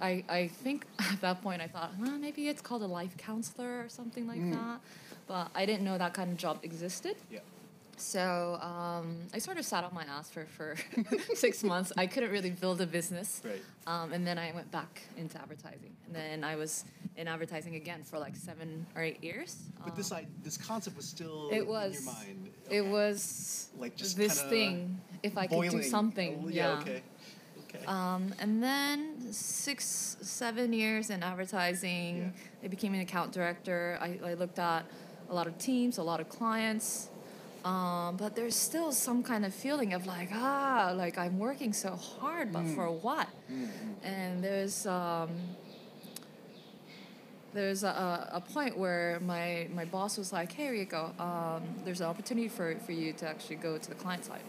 I I think at that point I thought, well, maybe it's called a life counselor or something like Mm. that. But I didn't know that kind of job existed. Yeah. So um, I sort of sat on my ass for, for six months. I couldn't really build a business. Right. Um, and then I went back into advertising. And then I was in advertising again for like seven or eight years. But this Um, I, this concept was still it in was. your mind. It was Like just this thing. If I could do something. Oh, yeah. Okay. Okay. Um, and then six, seven years in advertising, Yeah. I became an account director. I, I looked at a lot of teams, a lot of clients. Um, but there's still some kind of feeling of like, ah, like I'm working so hard, but Mm. for what? Mm. And there's um, there's a, a point where my, my boss was like, hey, Rieko, um, there's an opportunity for, for you to actually go to the client side.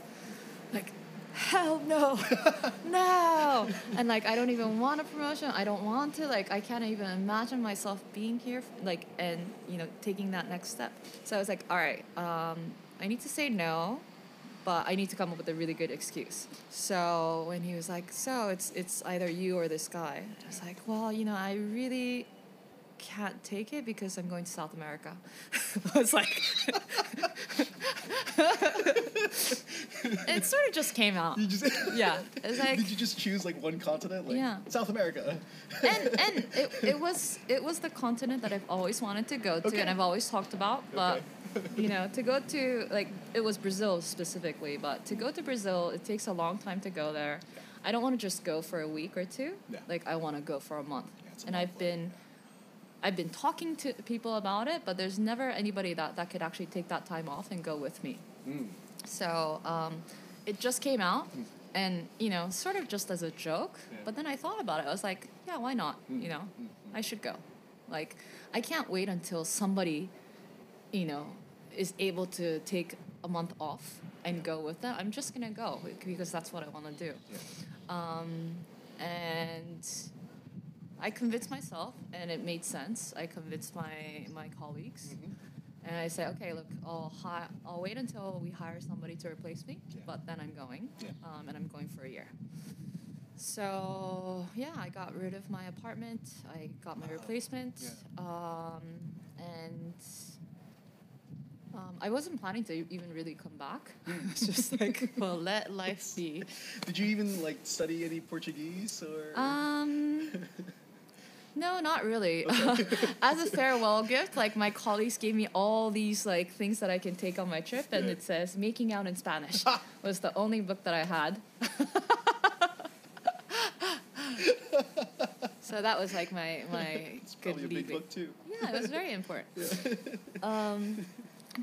Like, hell no, no. And like, I don't even want a promotion. I don't want to. Like, I can't even imagine myself being here, like, and, you know, taking that next step. So I was like, all right, um, I need to say no but I need to come up with a really good excuse. So when he was like, "So it's it's either you or this guy," I was like, "Well, you know, I really can't take it because I'm going to South America." I was like, it sort of just came out. You just Yeah, it's like- Did you just choose like one continent, like Yeah. South America? and and it, it was it was the continent that I've always wanted to go to Okay. and I've always talked about but Okay. you know to go to like it was Brazil specifically but to go to Brazil it takes a long time to go there I don't want to just go for a week or two Yeah. like I want to go for a month Yeah, a and I've been I've been talking to people about it but there's never anybody that, that could actually take that time off and go with me Mm. so um, it just came out, and you know, sort of just as a joke. Yeah. But then I thought about it. I was like, yeah, why not? Mm, You know, mm, I should go. Like, I can't wait until somebody, you know, is able to take a month off and go with them. I'm just gonna go because that's what I want to do. Yeah. Um, and I convinced myself, and it made sense. I convinced my my colleagues. Mhm. And I said, okay, look, I'll hi- I'll wait until we hire somebody to replace me, Yeah. but then I'm going, Yeah. um, and I'm going for a year. So yeah, I got rid of my apartment. I got my replacement, Yeah. um, and um, I wasn't planning to even really come back. it's just like, well, let life be. Did you even like study any Portuguese or? Um, no, not really. Okay. As a farewell gift, like my colleagues gave me all these like things that I can take on my trip, and Yeah. it says "Making Out in Spanish" was the only book that I had. so that was like my my it's good a big leaving. book too. Yeah, it was very important. um,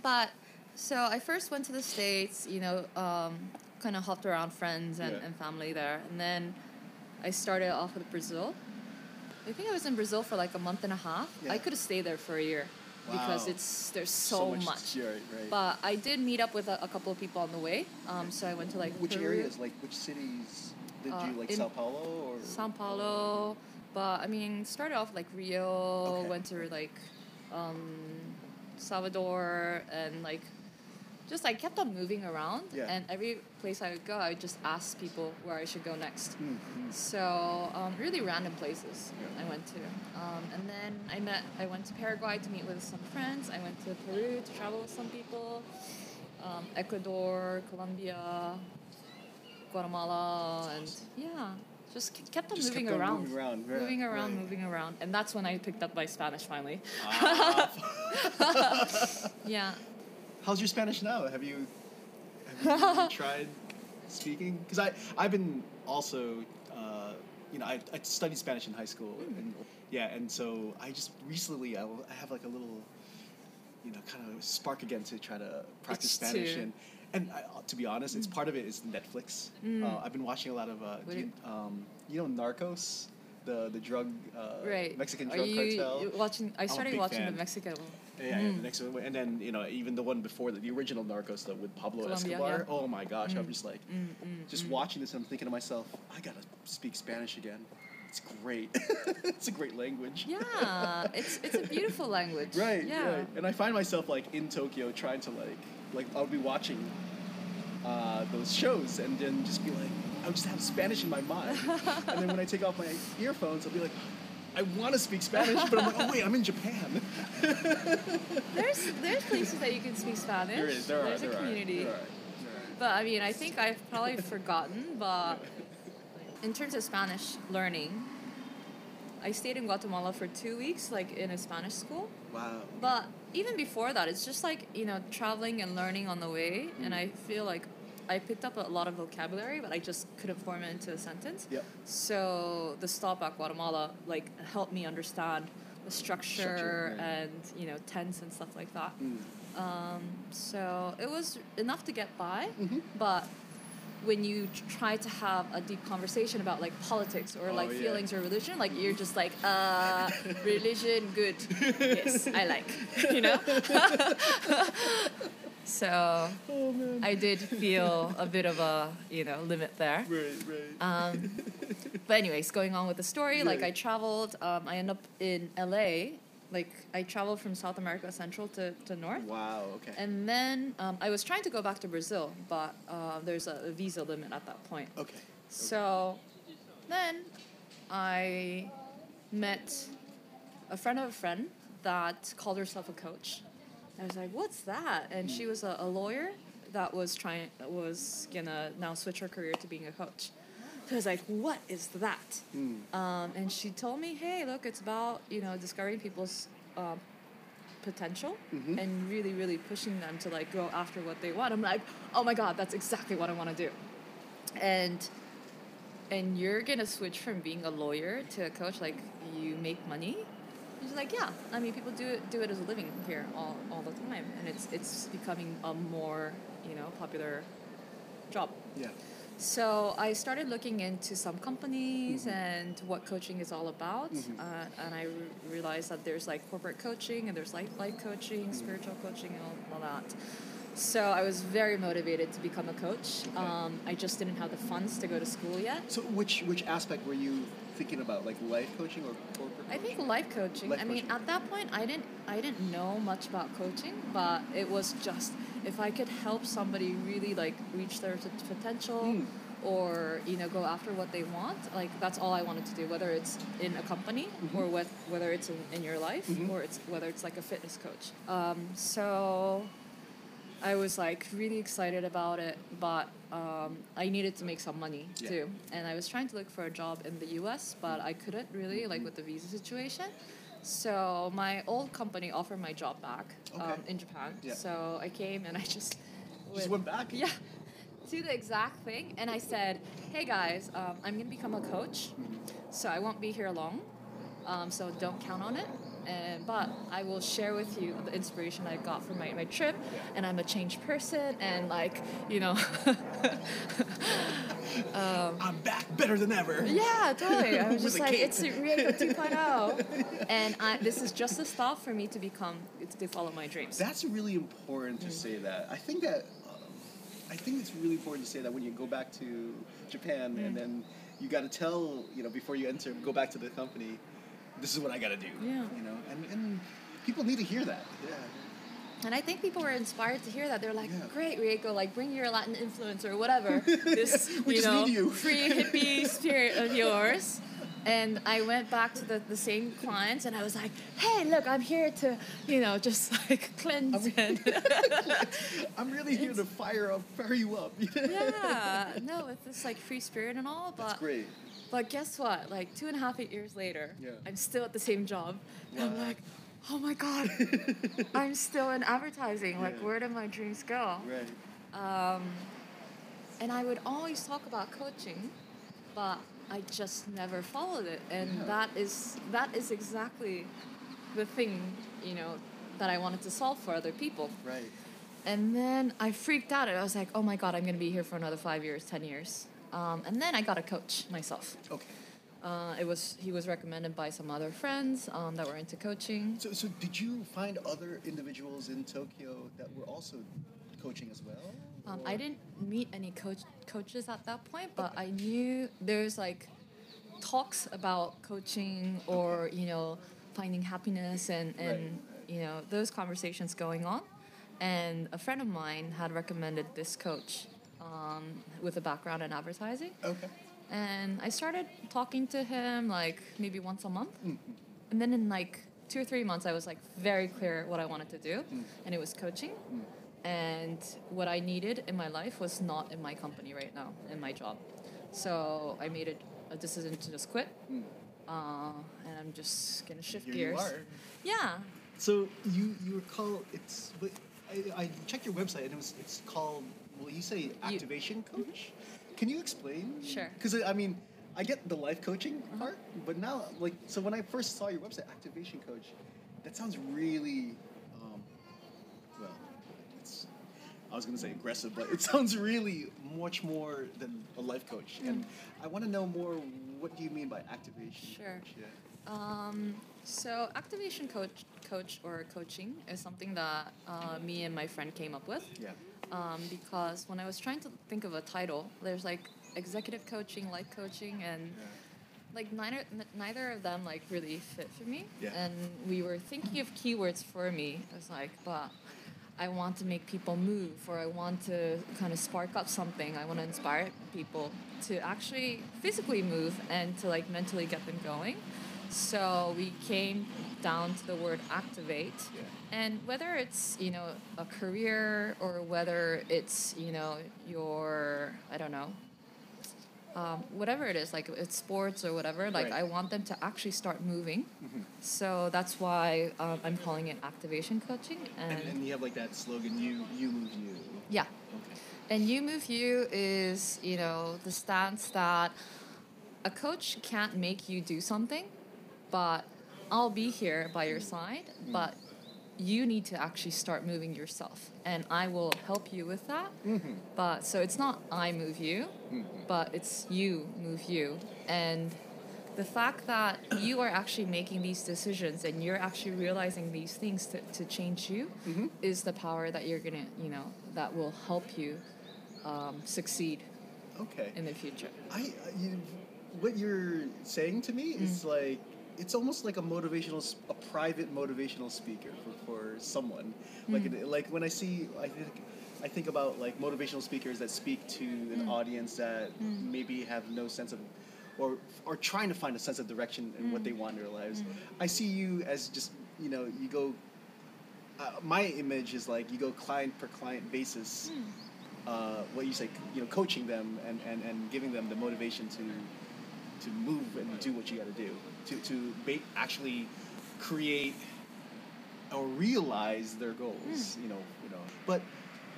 but so I first went to the states, you know, um, kind of hopped around friends and, Yeah. and family there, and then I started off with Brazil. I think I was in Brazil for like a month and a half. Yeah. I could have stayed there for a year because it's there's so, much. Yeah, right, right. But I did meet up with a, a couple of people on the way. Um, so I went to like which Peru, areas? Like which cities? Did Uh, you like Sao Paulo or? Sao Paulo, but I mean, started off like Rio, Okay. went to like um, Salvador, and like just like kept on moving around. Yeah. And every place I would go, I would just ask people where I should go next. Mm, mm. So um, really random places Yeah. I went to, um, and then I met. I went to Paraguay to meet with some friends. I went to Peru to travel with some people. Um, Ecuador, Colombia, Guatemala, and yeah, just kept on Just moving kept on around, moving around, moving around, right. moving around, and that's when I picked up my Spanish finally. Ah. Yeah. How's your Spanish now? Have you have you tried speaking? Because I I've been also uh, you know I, I studied Spanish in high school Mm. and yeah and so I just recently I, I have like a little you know kind of spark again to try to practice Itch Spanish to- and and I, to be honest, it's part of it is Netflix. Mm. Uh, I've been watching a lot of uh, What do do you, um, you know Narcos, the the drug uh, Right. Mexican Are drug you cartel. you watching? I started watching fan. the Mexican. Yeah, Mm. the next one, and then you know even the one before that, the original Narcos, the with Pablo Colombia, Escobar. yeah. Oh my gosh, I'm Mm. just like, Mm, mm, just mm. watching this, I'm thinking to myself, I gotta speak Spanish again. It's great. it's a great language. Yeah, it's it's a beautiful language. Right. Yeah. Right. And I find myself like in Tokyo trying to like like I'll be watching uh, those shows and then just be like I would just have Spanish in my mind. and then when I take off my earphones, I'll be like. I want to speak Spanish, but I'm like, oh wait, I'm in Japan. There's there's places that you can speak Spanish. there is, there there's are, a there community. Are, there are, there are. But I mean, I think I've probably forgotten. But in terms of Spanish learning, I stayed in Guatemala for two weeks, like in a Spanish school. Wow. But even before that, it's just like you know traveling and learning on the way, and mm. I feel like I picked up a lot of vocabulary, but I just couldn't form it into a sentence. Yep. So the stop at Guatemala like helped me understand the structure, Structure, right. and you know tense and stuff like that. Mm. Um, so it was enough to get by, Mhm. but when you try to have a deep conversation about like politics or Oh, like yeah. feelings or religion, like you're just like, uh, religion, good, yes, I like, you know. so Oh. I did feel a bit of a you know limit there. Right, right. Um, but anyways, going on with the story, like I traveled, um, I end up in LA. Like I traveled from South America Central to, to North. wow. Okay. And then um, I was trying to go back to Brazil, but uh, there's a, a visa limit at that point. okay. So then I met a friend of a friend that called herself a coach. I was like, "What's that?" And she was a, a lawyer that was trying was gonna now switch her career to being a coach. So I was like, "What is that?" Mm. Um, and she told me, "Hey, look, it's about you know discovering people's um, potential Mhm. and really, really pushing them to like go after what they want." I'm like, "Oh my god, that's exactly what I want to do." And and you're gonna switch from being a lawyer to a coach, like you make money. She's like, "Yeah, I mean, people do it do it as a living here all, all the time, and it's it's becoming a more you know popular job." Yeah. So I started looking into some companies Mhm. and what coaching is all about, Mhm. uh, and I re- realized that there's like corporate coaching and there's like life coaching, Mm-hmm. spiritual coaching, and all, all that. So I was very motivated to become a coach. Um, I just didn't have the funds to go to school yet. So which which aspect were you thinking about, like life coaching or corporate? I think coaching? life coaching. Life I mean, coaching. at that point, I didn't I didn't know much about coaching, but it was just if I could help somebody really like reach their t- potential, Mm. or you know go after what they want, like that's all I wanted to do. Whether it's in a company or with, whether it's in, in your life Mhm. or it's whether it's like a fitness coach. Um, so I was like really excited about it, but um, I needed to make some money Yeah. too. And I was trying to look for a job in the US, but I couldn't really, like with the visa situation. So my old company offered my job back um, in Japan. Yeah. So I came and I just. Just went back? Yeah. To the exact thing. And I said, hey guys, um, I'm going to become a coach. So I won't be here long. Um, so don't count on it. And, but I will share with you the inspiration I got from my, my trip, and I'm a changed person, and like you know, I'm back better than ever. yeah, totally. I was just like, it's Rieko 2.0, and I, this is just a stop for me to become to follow my dreams. That's really important to say that. I think that um, I think it's really important to say that when you go back to Japan Mm. and then you got to tell you know before you enter go back to the company, this is what I got to do. Yeah. You know, and and people need to hear that. Yeah. And I think people were inspired to hear that. They're like, Yeah. "Great, Rieko! Like, bring your Latin influence or whatever. This, We you just know, need you." free hippie spirit of yours." And I went back to the, the same clients, and I was like, "Hey, look, I'm here to, you know, just like cleanse and I'm really here to fire up, fire you up. yeah, no, it's this like free spirit and all. But That's great. But guess what? Like two and a half years later, Yeah. I'm still at the same job. And I'm like, oh my god, I'm still in advertising. Like, Yeah. where did my dreams go? Right. Um, and I would always talk about coaching, but I just never followed it. And Yeah. that is that is exactly the thing, you know, that I wanted to solve for other people. Right. And then I freaked out. I was like, oh my god, I'm gonna be here for another five years, ten years. Um, and then I got a coach myself. Okay. Uh, it was he was recommended by some other friends um, that were into coaching. So, so did you find other individuals in Tokyo that were also coaching as well? Um, I didn't meet any coach coaches at that point, but I knew there's like talks about coaching or you know finding happiness and and Right. you know those conversations going on. And a friend of mine had recommended this coach um, with a background in advertising. Okay. And I started talking to him like maybe once a month. Mm, And then in like two or three months, I was like very clear what I wanted to do, and it was coaching. And what I needed in my life was not in my company right now, in my job. So I made it a decision to just quit, Mm. uh, and I'm just gonna shift Here gears. you are. Yeah, So you you recall it's but I, I checked your website and it was it's called well you say activation coach. Can you explain? Sure. Because I mean I get the life coaching part, but now like so when I first saw your website activation coach, that sounds really um, well. It's I was gonna say aggressive, but it sounds really much more than a life coach. And I want to know more. What do you mean by activation Sure. coach? Yeah. Um, so activation coach, coach or coaching is something that uh, me and my friend came up with. Yeah. Um, because when I was trying to think of a title, there's like executive coaching, life coaching, and like neither n- neither of them like really fit for me. Yeah. And we were thinking of keywords for me. I was like, but I want to make people move, or I want to kind of spark up something. I want to inspire people to actually physically move and to like mentally get them going. So we came down to the word activate. Yeah. And whether it's, you know, a career or whether it's, you know, your, I don't know, um, whatever it is, like it's sports or whatever, like Right. I want them to actually start moving. So that's why um, I'm calling it activation coaching. And, And, and you have like that slogan, you you move you. yeah. Okay. And you move you is, you know, the stance that a coach can't make you do something, but I'll be here by your side, but you need to actually start moving yourself. And I will help you with that. But so it's not I move you, but it's you move you. And the fact that you are actually making these decisions and you're actually realizing these things to, to change you Mhm. is the power that you're gonna you know that will help you um, succeed Okay. in the future I, I- you, what you're saying to me is like it's almost like a motivational, a private motivational speaker for, for someone. Like hmm. it, like when I see, I think I think about like motivational speakers that speak to an hmm. audience that hmm. maybe have no sense of, or or trying to find a sense of direction in what they want in their lives. I see you as just you know you go. Uh, my image is like you go client per client basis uh, what you say, you know, coaching them and, and, and giving them the motivation to to move and do what you got to do to to ba- actually create or realize their goals. Hmm. You know, you know. But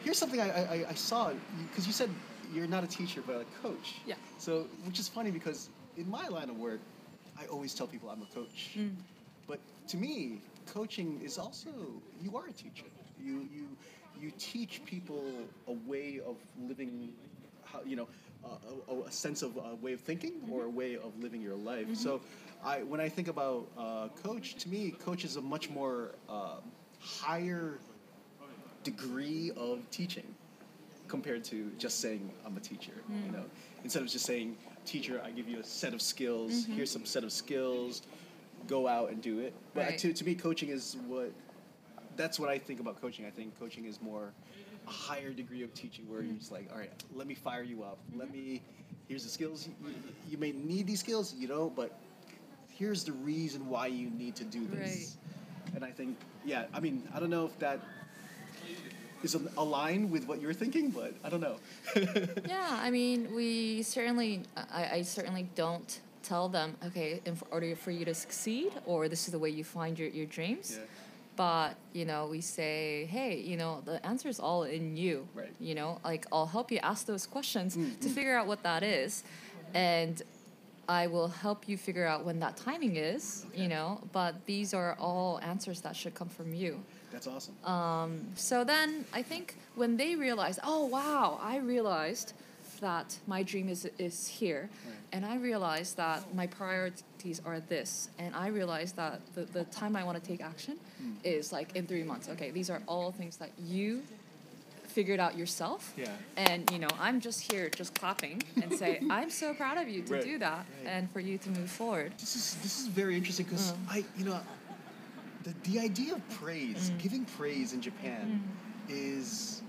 here's something I I, I saw because you said you're not a teacher but a coach. Yeah. So which is funny because in my line of work, I always tell people I'm a coach. Hmm. But to me, coaching is also you are a teacher. You you you teach people a way of living, how you know, a, a, a sense of a way of thinking mm-hmm. or a way of living your life. Mm-hmm. So, I when I think about uh, coach, to me, coach is a much more uh, higher degree of teaching compared to just saying I'm a teacher. You mm. know, instead of just saying teacher, I give you a set of skills. Mm-hmm. Here's some set of skills. Go out and do it. But Right. to, to me, coaching is what that's what I think about coaching. I think coaching is more higher degree of teaching where you're just like, all right, let me fire you up. Let mm-hmm. me. Here's the skills. You, you may need these skills, you know, but here's the reason why you need to do this. And I think, yeah, I mean, I don't know if that is aligned with what you're thinking, but I don't know. yeah i mean we certainly I, I certainly don't tell them okay in order for you to succeed or this is the way you find your, your dreams Yeah. But you know we say hey you know the answer is all in you Right. you know like i'll help you ask those questions Mm, to figure out what that is and i will help you figure out when that timing is Okay. you know but these are all answers that should come from you That's awesome. um, so then I think when they realize, oh wow, I realized that my dream is is here, Right. and I realized that my priorities are this, and I realized that the, the time I want to take action Hmm. is like in three months. Okay, these are all things that you figured out yourself. Yeah. And you know, I'm just here, just clapping and say, I'm so proud of you to Right, do that, right. and for you to move forward. This is this is very interesting because Mm. I you know the the idea of praise, Mm. giving praise in Japan, is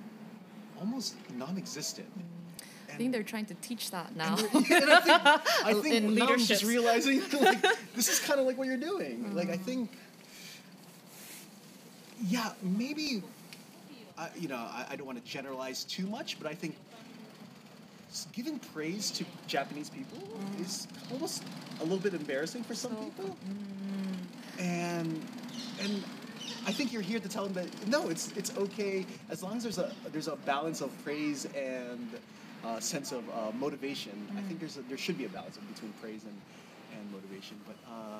almost non-existent. I think they're trying to teach that now. And I think, I think In now I'm just realizing like this is kind of like what you're doing. Like I think, yeah, maybe, uh, you know, I, I don't want to generalize too much, but I think giving praise to Japanese people is almost a little bit embarrassing for some So- people, and and. I think you're here to tell them that no, it's it's okay as long as there's a there's a balance of praise and uh, sense of uh, motivation. I think there's a, there should be a balance between praise and, and motivation. But uh,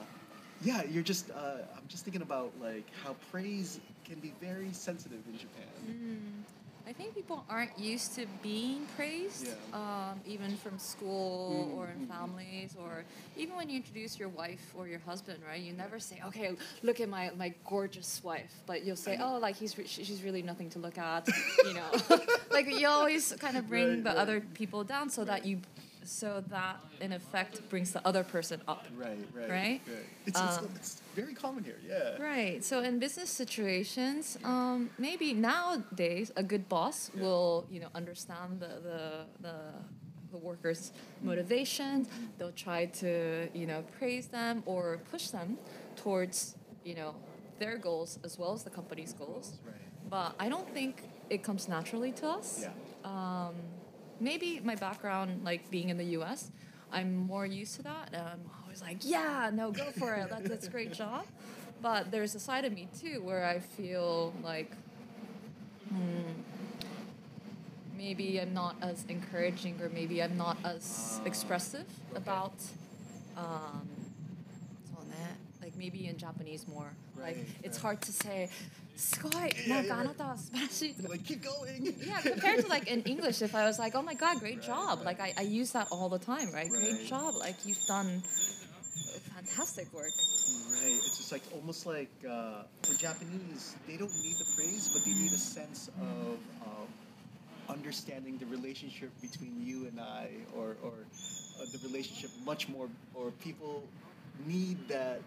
yeah, you're just uh, I'm just thinking about like how praise can be very sensitive in Japan. I think people aren't used to being praised, Yeah. um, even from school or in Mhm. families, or even when you introduce your wife or your husband, right? You never say, "Okay, look at my, my gorgeous wife," but you'll say, "Oh, like he's re- she's really nothing to look at," you know. like you always kind of bring Right, the right. other people down, so that you, so that in effect brings the other person up. Right, right, Right? It's, it's, Um, it's very common here. Yeah. Right. So in business situations, um, maybe nowadays a good boss Yeah. will, you know, understand the the the, the workers' motivation. They'll try to, you know, praise them or push them towards, you know, their goals as well as the company's goals. Right. But I don't think it comes naturally to us. Yeah. Um, maybe my background, like being in the U.S., I'm more used to that. And I'm always like, yeah, no, go for it. That's that's a great job. But there's a side of me too where I feel like. Hmm, maybe I'm not as encouraging, or maybe I'm not as expressive okay. about um, like maybe in Japanese more. Right, like it's hard to say すごい Yeah, なんか yeah, あなたは素晴らしい Like keep going. yeah, compared to like in English, if I was like, oh my god, great Right, job. right. Like I, I use that all the time, right? Right. Great job. Like you've done fantastic work. Right. It's just like almost like uh, for Japanese, they don't need the praise, but they need a sense of um, understanding the relationship between you and I, or or uh, the relationship much more, or people need that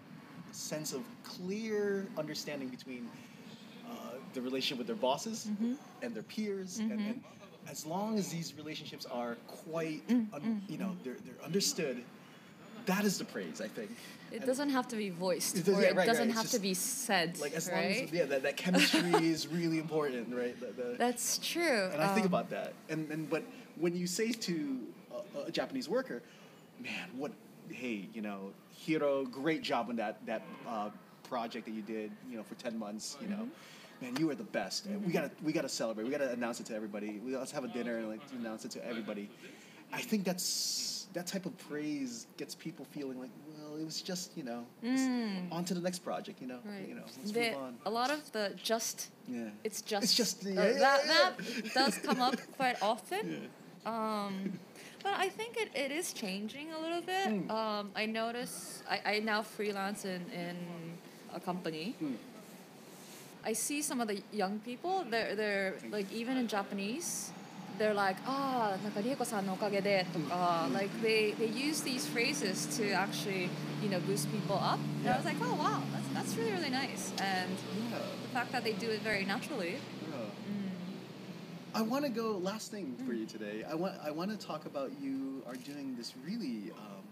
sense of clear understanding between uh, the relationship with their bosses and their peers, and, and as long as these relationships are quite, un- you know, they're they're understood. That is the praise, I think. It And- doesn't have to be voiced, It does- or yeah, it right, doesn't right, have it's to be said. like as right? long as yeah that, that chemistry is really important right the, the, That's true. and i think Um, about that and and but when you say to a, a japanese worker man what hey you know hiro great job on that that uh, project that you did you know for 10 months you know Mm-hmm. Man you are the best we gotta we gotta celebrate we gotta announce it to everybody we let's have a dinner and like announce it to everybody i think that's that type of praise gets people feeling like well it was just you know Mm. on to the next project you know Right. you know let's The- move on A lot of the just yeah. it's just It's just uh, yeah, yeah, that yeah, that does come up quite often. Yeah. Um, but I think it, it is changing a little bit. Mm. Um, I notice I, I now freelance in, in a company. Mm. I see some of the young people, they're, they're like, even in Japanese, they're like, ah, oh, Rieko-san no okage. Like, they, they use these phrases to actually, you know, boost people up. Yeah. And I was like, oh, wow, that's, that's really, really nice. And yeah. the fact that they do it very naturally. Mm. I want to go. Last thing for you mm. today. I want. I want to talk about you are doing this really, um,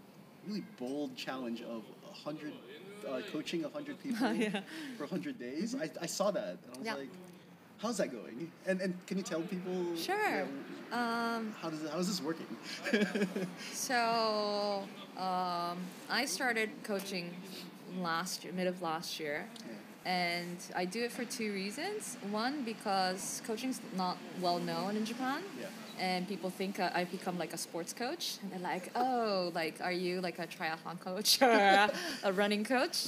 really bold challenge of hundred uh, coaching a hundred people Yeah. for a hundred days. I, I saw that and I was Yeah. like, how's that going? And and can you tell people? Sure. yeah, Um, how does how is this working? so um, I started coaching last year, mid of last year, and I do it for two reasons. One, because coaching's not well known in Japan. Yeah. And people think uh, I've become like a sports coach, and they're like, "Oh, like, are you like a triathlon coach or a, a running coach?"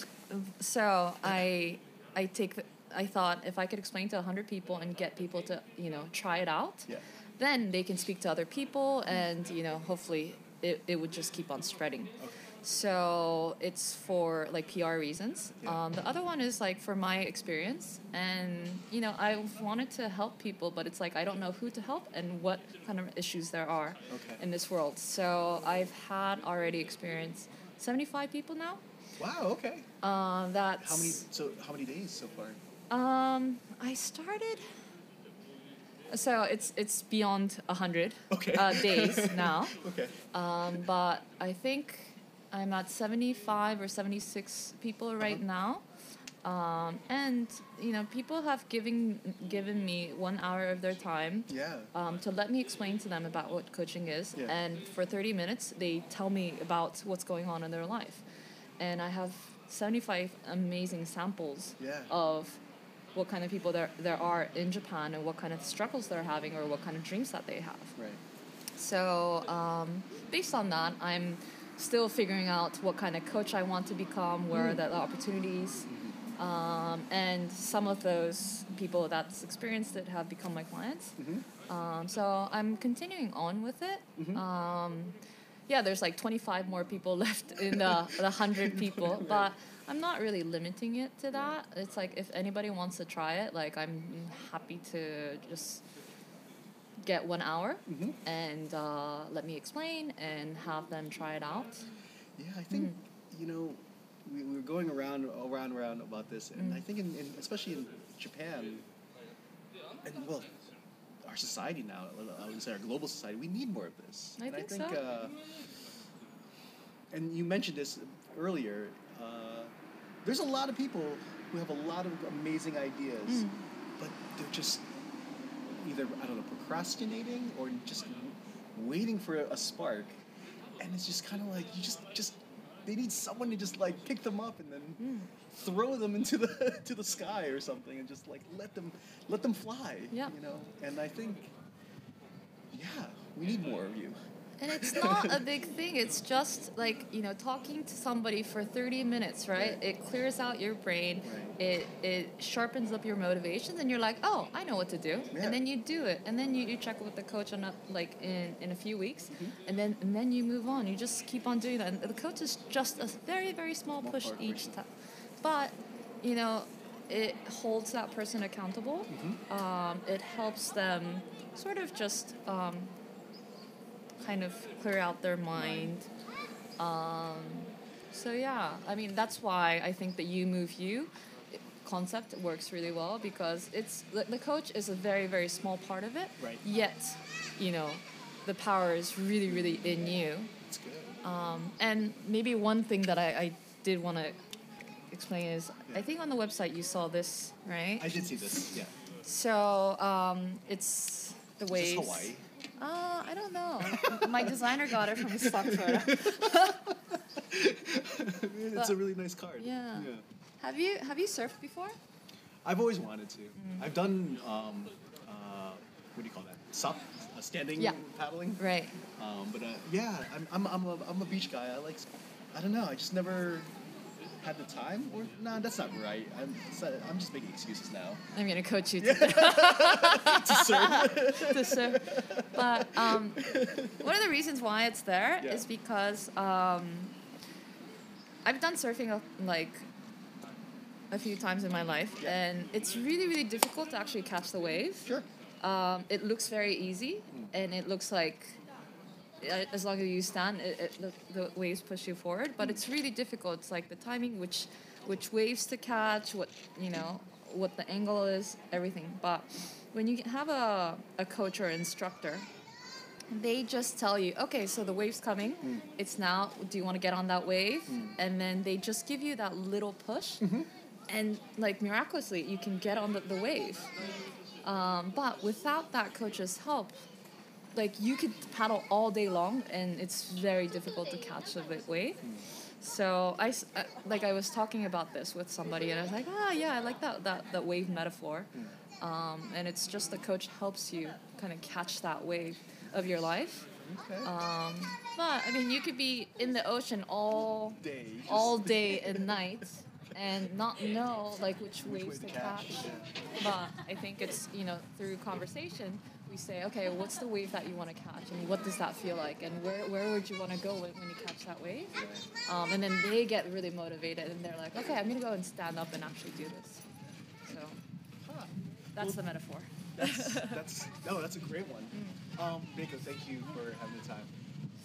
So I, I take, I thought if I could explain to hundred people and get people to, you know, try it out, Yeah. then they can speak to other people and you know hopefully it, it would just keep on spreading Okay. So it's for like pr reasons Yeah. um, the other one is like for my experience and you know I've wanted to help people but it's like i don't know who to help and what kind of issues there are Okay. in this world so i've had already experienced 75 people now Wow. Okay. um, that's How many? So how many days so far? um, I started. So it's it's beyond hundred Okay. uh, days now, Okay. um, but I think I'm at seventy five or seventy six people right Uh-huh. now, um, and you know people have given given me one hour of their time Yeah. um, to let me explain to them about what coaching is. Yeah. And for 30 minutes, they tell me about what's going on in their life. And I have 75 amazing samples Yeah. of what kind of people there, there are in Japan and what kind of struggles they're having or what kind of dreams that they have. Right. So, um, based on that, I'm still figuring out what kind of coach I want to become, where are the opportunities. Um, and some of those people that's experienced it have become my clients. Mm-hmm. Um, so I'm continuing on with it. Mhm. Um, yeah, there's like 25 more people left in the, the 100 people, but I'm not really limiting it to that. It's like if anybody wants to try it, like I'm happy to just get one hour Mhm. and uh, let me explain and have them try it out. Yeah, I think Mm. you know we, we were going around around around about this, and Mm. I think in, in especially in Japan, and well, our society now, I would say our global society, we need more of this. I and think I think so. uh, and you mentioned this earlier. Uh, there's a lot of people who have a lot of amazing ideas, Mm. but they're just either I don't know procrastinating or just waiting for a, spark, and it's just kind of like you just just they need someone to just like pick them up and then Mm. throw them into the to the sky or something and just like let them let them fly. Yeah. You know, and I think yeah, we need more of you. And it's not a big thing. It's just like, you know, talking to somebody for 30 minutes, right? It clears out your brain. Right. It it sharpens up your motivations and you're like, "Oh, I know what to do." Yeah. And then you do it. And then you, you check with the coach on a, like in, in a few weeks. Mm-hmm. And then and then you move on. You just keep on doing that. And the coach is just a very very small Small push each time. But, you know, it holds that person accountable. Mm-hmm. Um, it helps them sort of just um, kind of clear out their mind. Um, so yeah, I mean that's why I think the you move you concept works really well because it's the, the coach is a very very small part of it. Right. Yet, you know, the power is really really in you. It's good. Um, and maybe one thing that I, I did want to explain is I think on the website you saw this right. I did see this. Yeah. So um, it's the waves. Is this Hawaii? Uh, I don't know. My designer got it from a stock photo. it's a really nice card. Yeah. Have you have you surfed before? I've always wanted to. Mm. I've done um, uh, what do you call that? Sup, uh, standing Yeah. paddling. Right. Um, but uh, yeah, I'm, I'm, I'm, a, I'm a beach guy. I like, I don't know. I just never had the time. Or nah, that's not right. I'm, I'm just making excuses now I'm gonna coach you to, to surf. to surf. But um, one of the reasons why it's there is Yeah. because um, I've done surfing uh, like a few times in my life, Yeah. and it's really really difficult to actually catch the wave. sure. Um, it looks very easy, and it looks like Uh, as long as you stand, it, it, the, the waves push you forward. But it's really difficult. It's like the timing, which which waves to catch, what you know, what the angle is, everything. But when you have a, a coach or instructor, they just tell you, okay, so the wave's coming. Mm. It's now. Do you want to get on that wave? Mm. And then they just give you that little push, mm-hmm. and like miraculously, you can get on the, the wave. Um, but without that coach's help, like you could paddle all day long, and it's very difficult to catch a wa- wave. So I, uh, like I was talking about this with somebody, and I was like, ah, yeah, I like that that, that wave metaphor. Um, and it's just the coach helps you kind of catch that wave of your life. Okay. Um, but I mean, you could be in the ocean all Day. all day and night and not know like which Which waves to to catch, catch. yeah. But I think it's you know through conversation we say okay what's the wave that you want to catch and what does that feel like and where, where would you want to go when, when you catch that wave um, and then they get really motivated and they're like okay I'm gonna go and stand up and actually do this so that's the metaphor That's that's no, that's a great one. Mm. Um, thank you for having the time.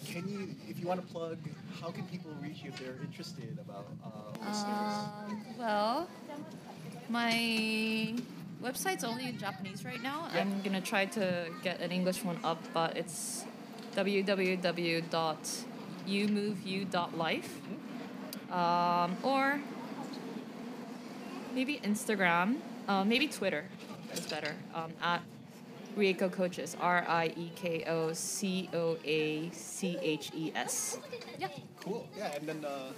Can you, if you want to plug, how can people reach you if they're interested about uh? Um, well, my website's only in Japanese right now. Yeah. I'm gonna try to get an English one up, but it's www.umoveyou.life um, or maybe Instagram, uh, maybe Twitter is better um, at Rieko Coaches, R I E K O C O A C H E S. Yeah. Cool. Yeah, and then uh,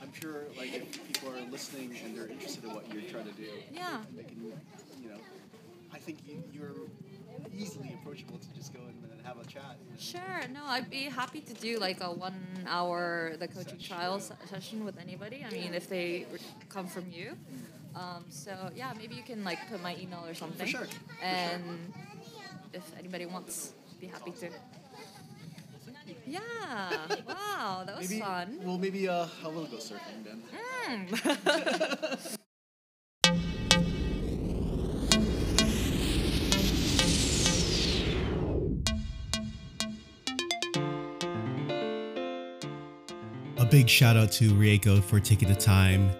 I'm sure like if people are listening and they're interested in what you're trying to do, Yeah. they can, you know, I think you, you're easily approachable to just go in and have a chat. Sure. No, I'd be happy to do like a one hour the coaching Session. trial se- session with anybody. I mean, if they come from you. Um, so yeah, maybe you can like put my email or something. For sure, for And if anybody wants, be happy to. Yeah. Wow, that was Maybe, fun. well, maybe uh, I will go surfing then. Mm. big shout out to Rieko for taking the time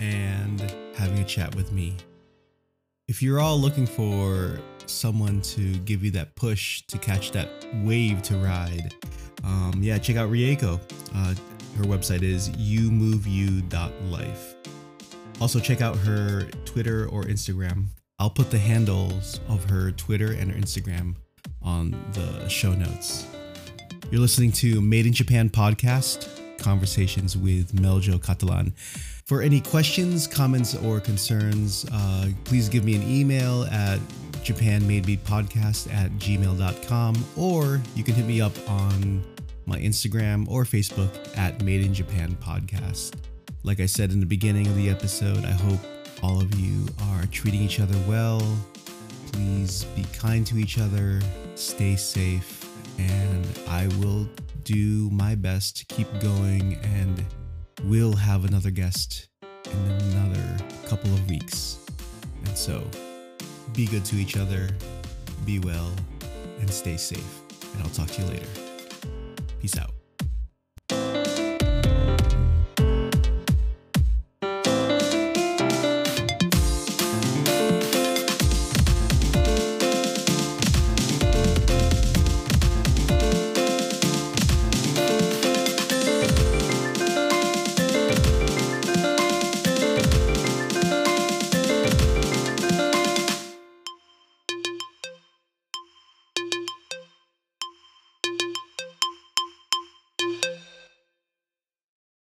and having a chat with me. If you're all looking for someone to give you that push to catch that wave to ride, um, yeah, check out Rieko. Uh, her website is youmoveyou.life. Also, check out her Twitter or Instagram. I'll put the handles of her Twitter and her Instagram on the show notes. You're listening to Made in Japan podcast, conversations with Meljo Catalan. For any questions, comments, or concerns, uh, please give me an email at japanmadebeatpodcast at gmail.com or you can hit me up on my Instagram or Facebook at Made in Japan Podcast. Like I said in the beginning of the episode, I hope all of you are treating each other well. Please be kind to each other, stay safe, and I will do my best to keep going and we'll have another guest in another couple of weeks. And so, be good to each other, be well, and stay safe. And I'll talk to you later. Peace out.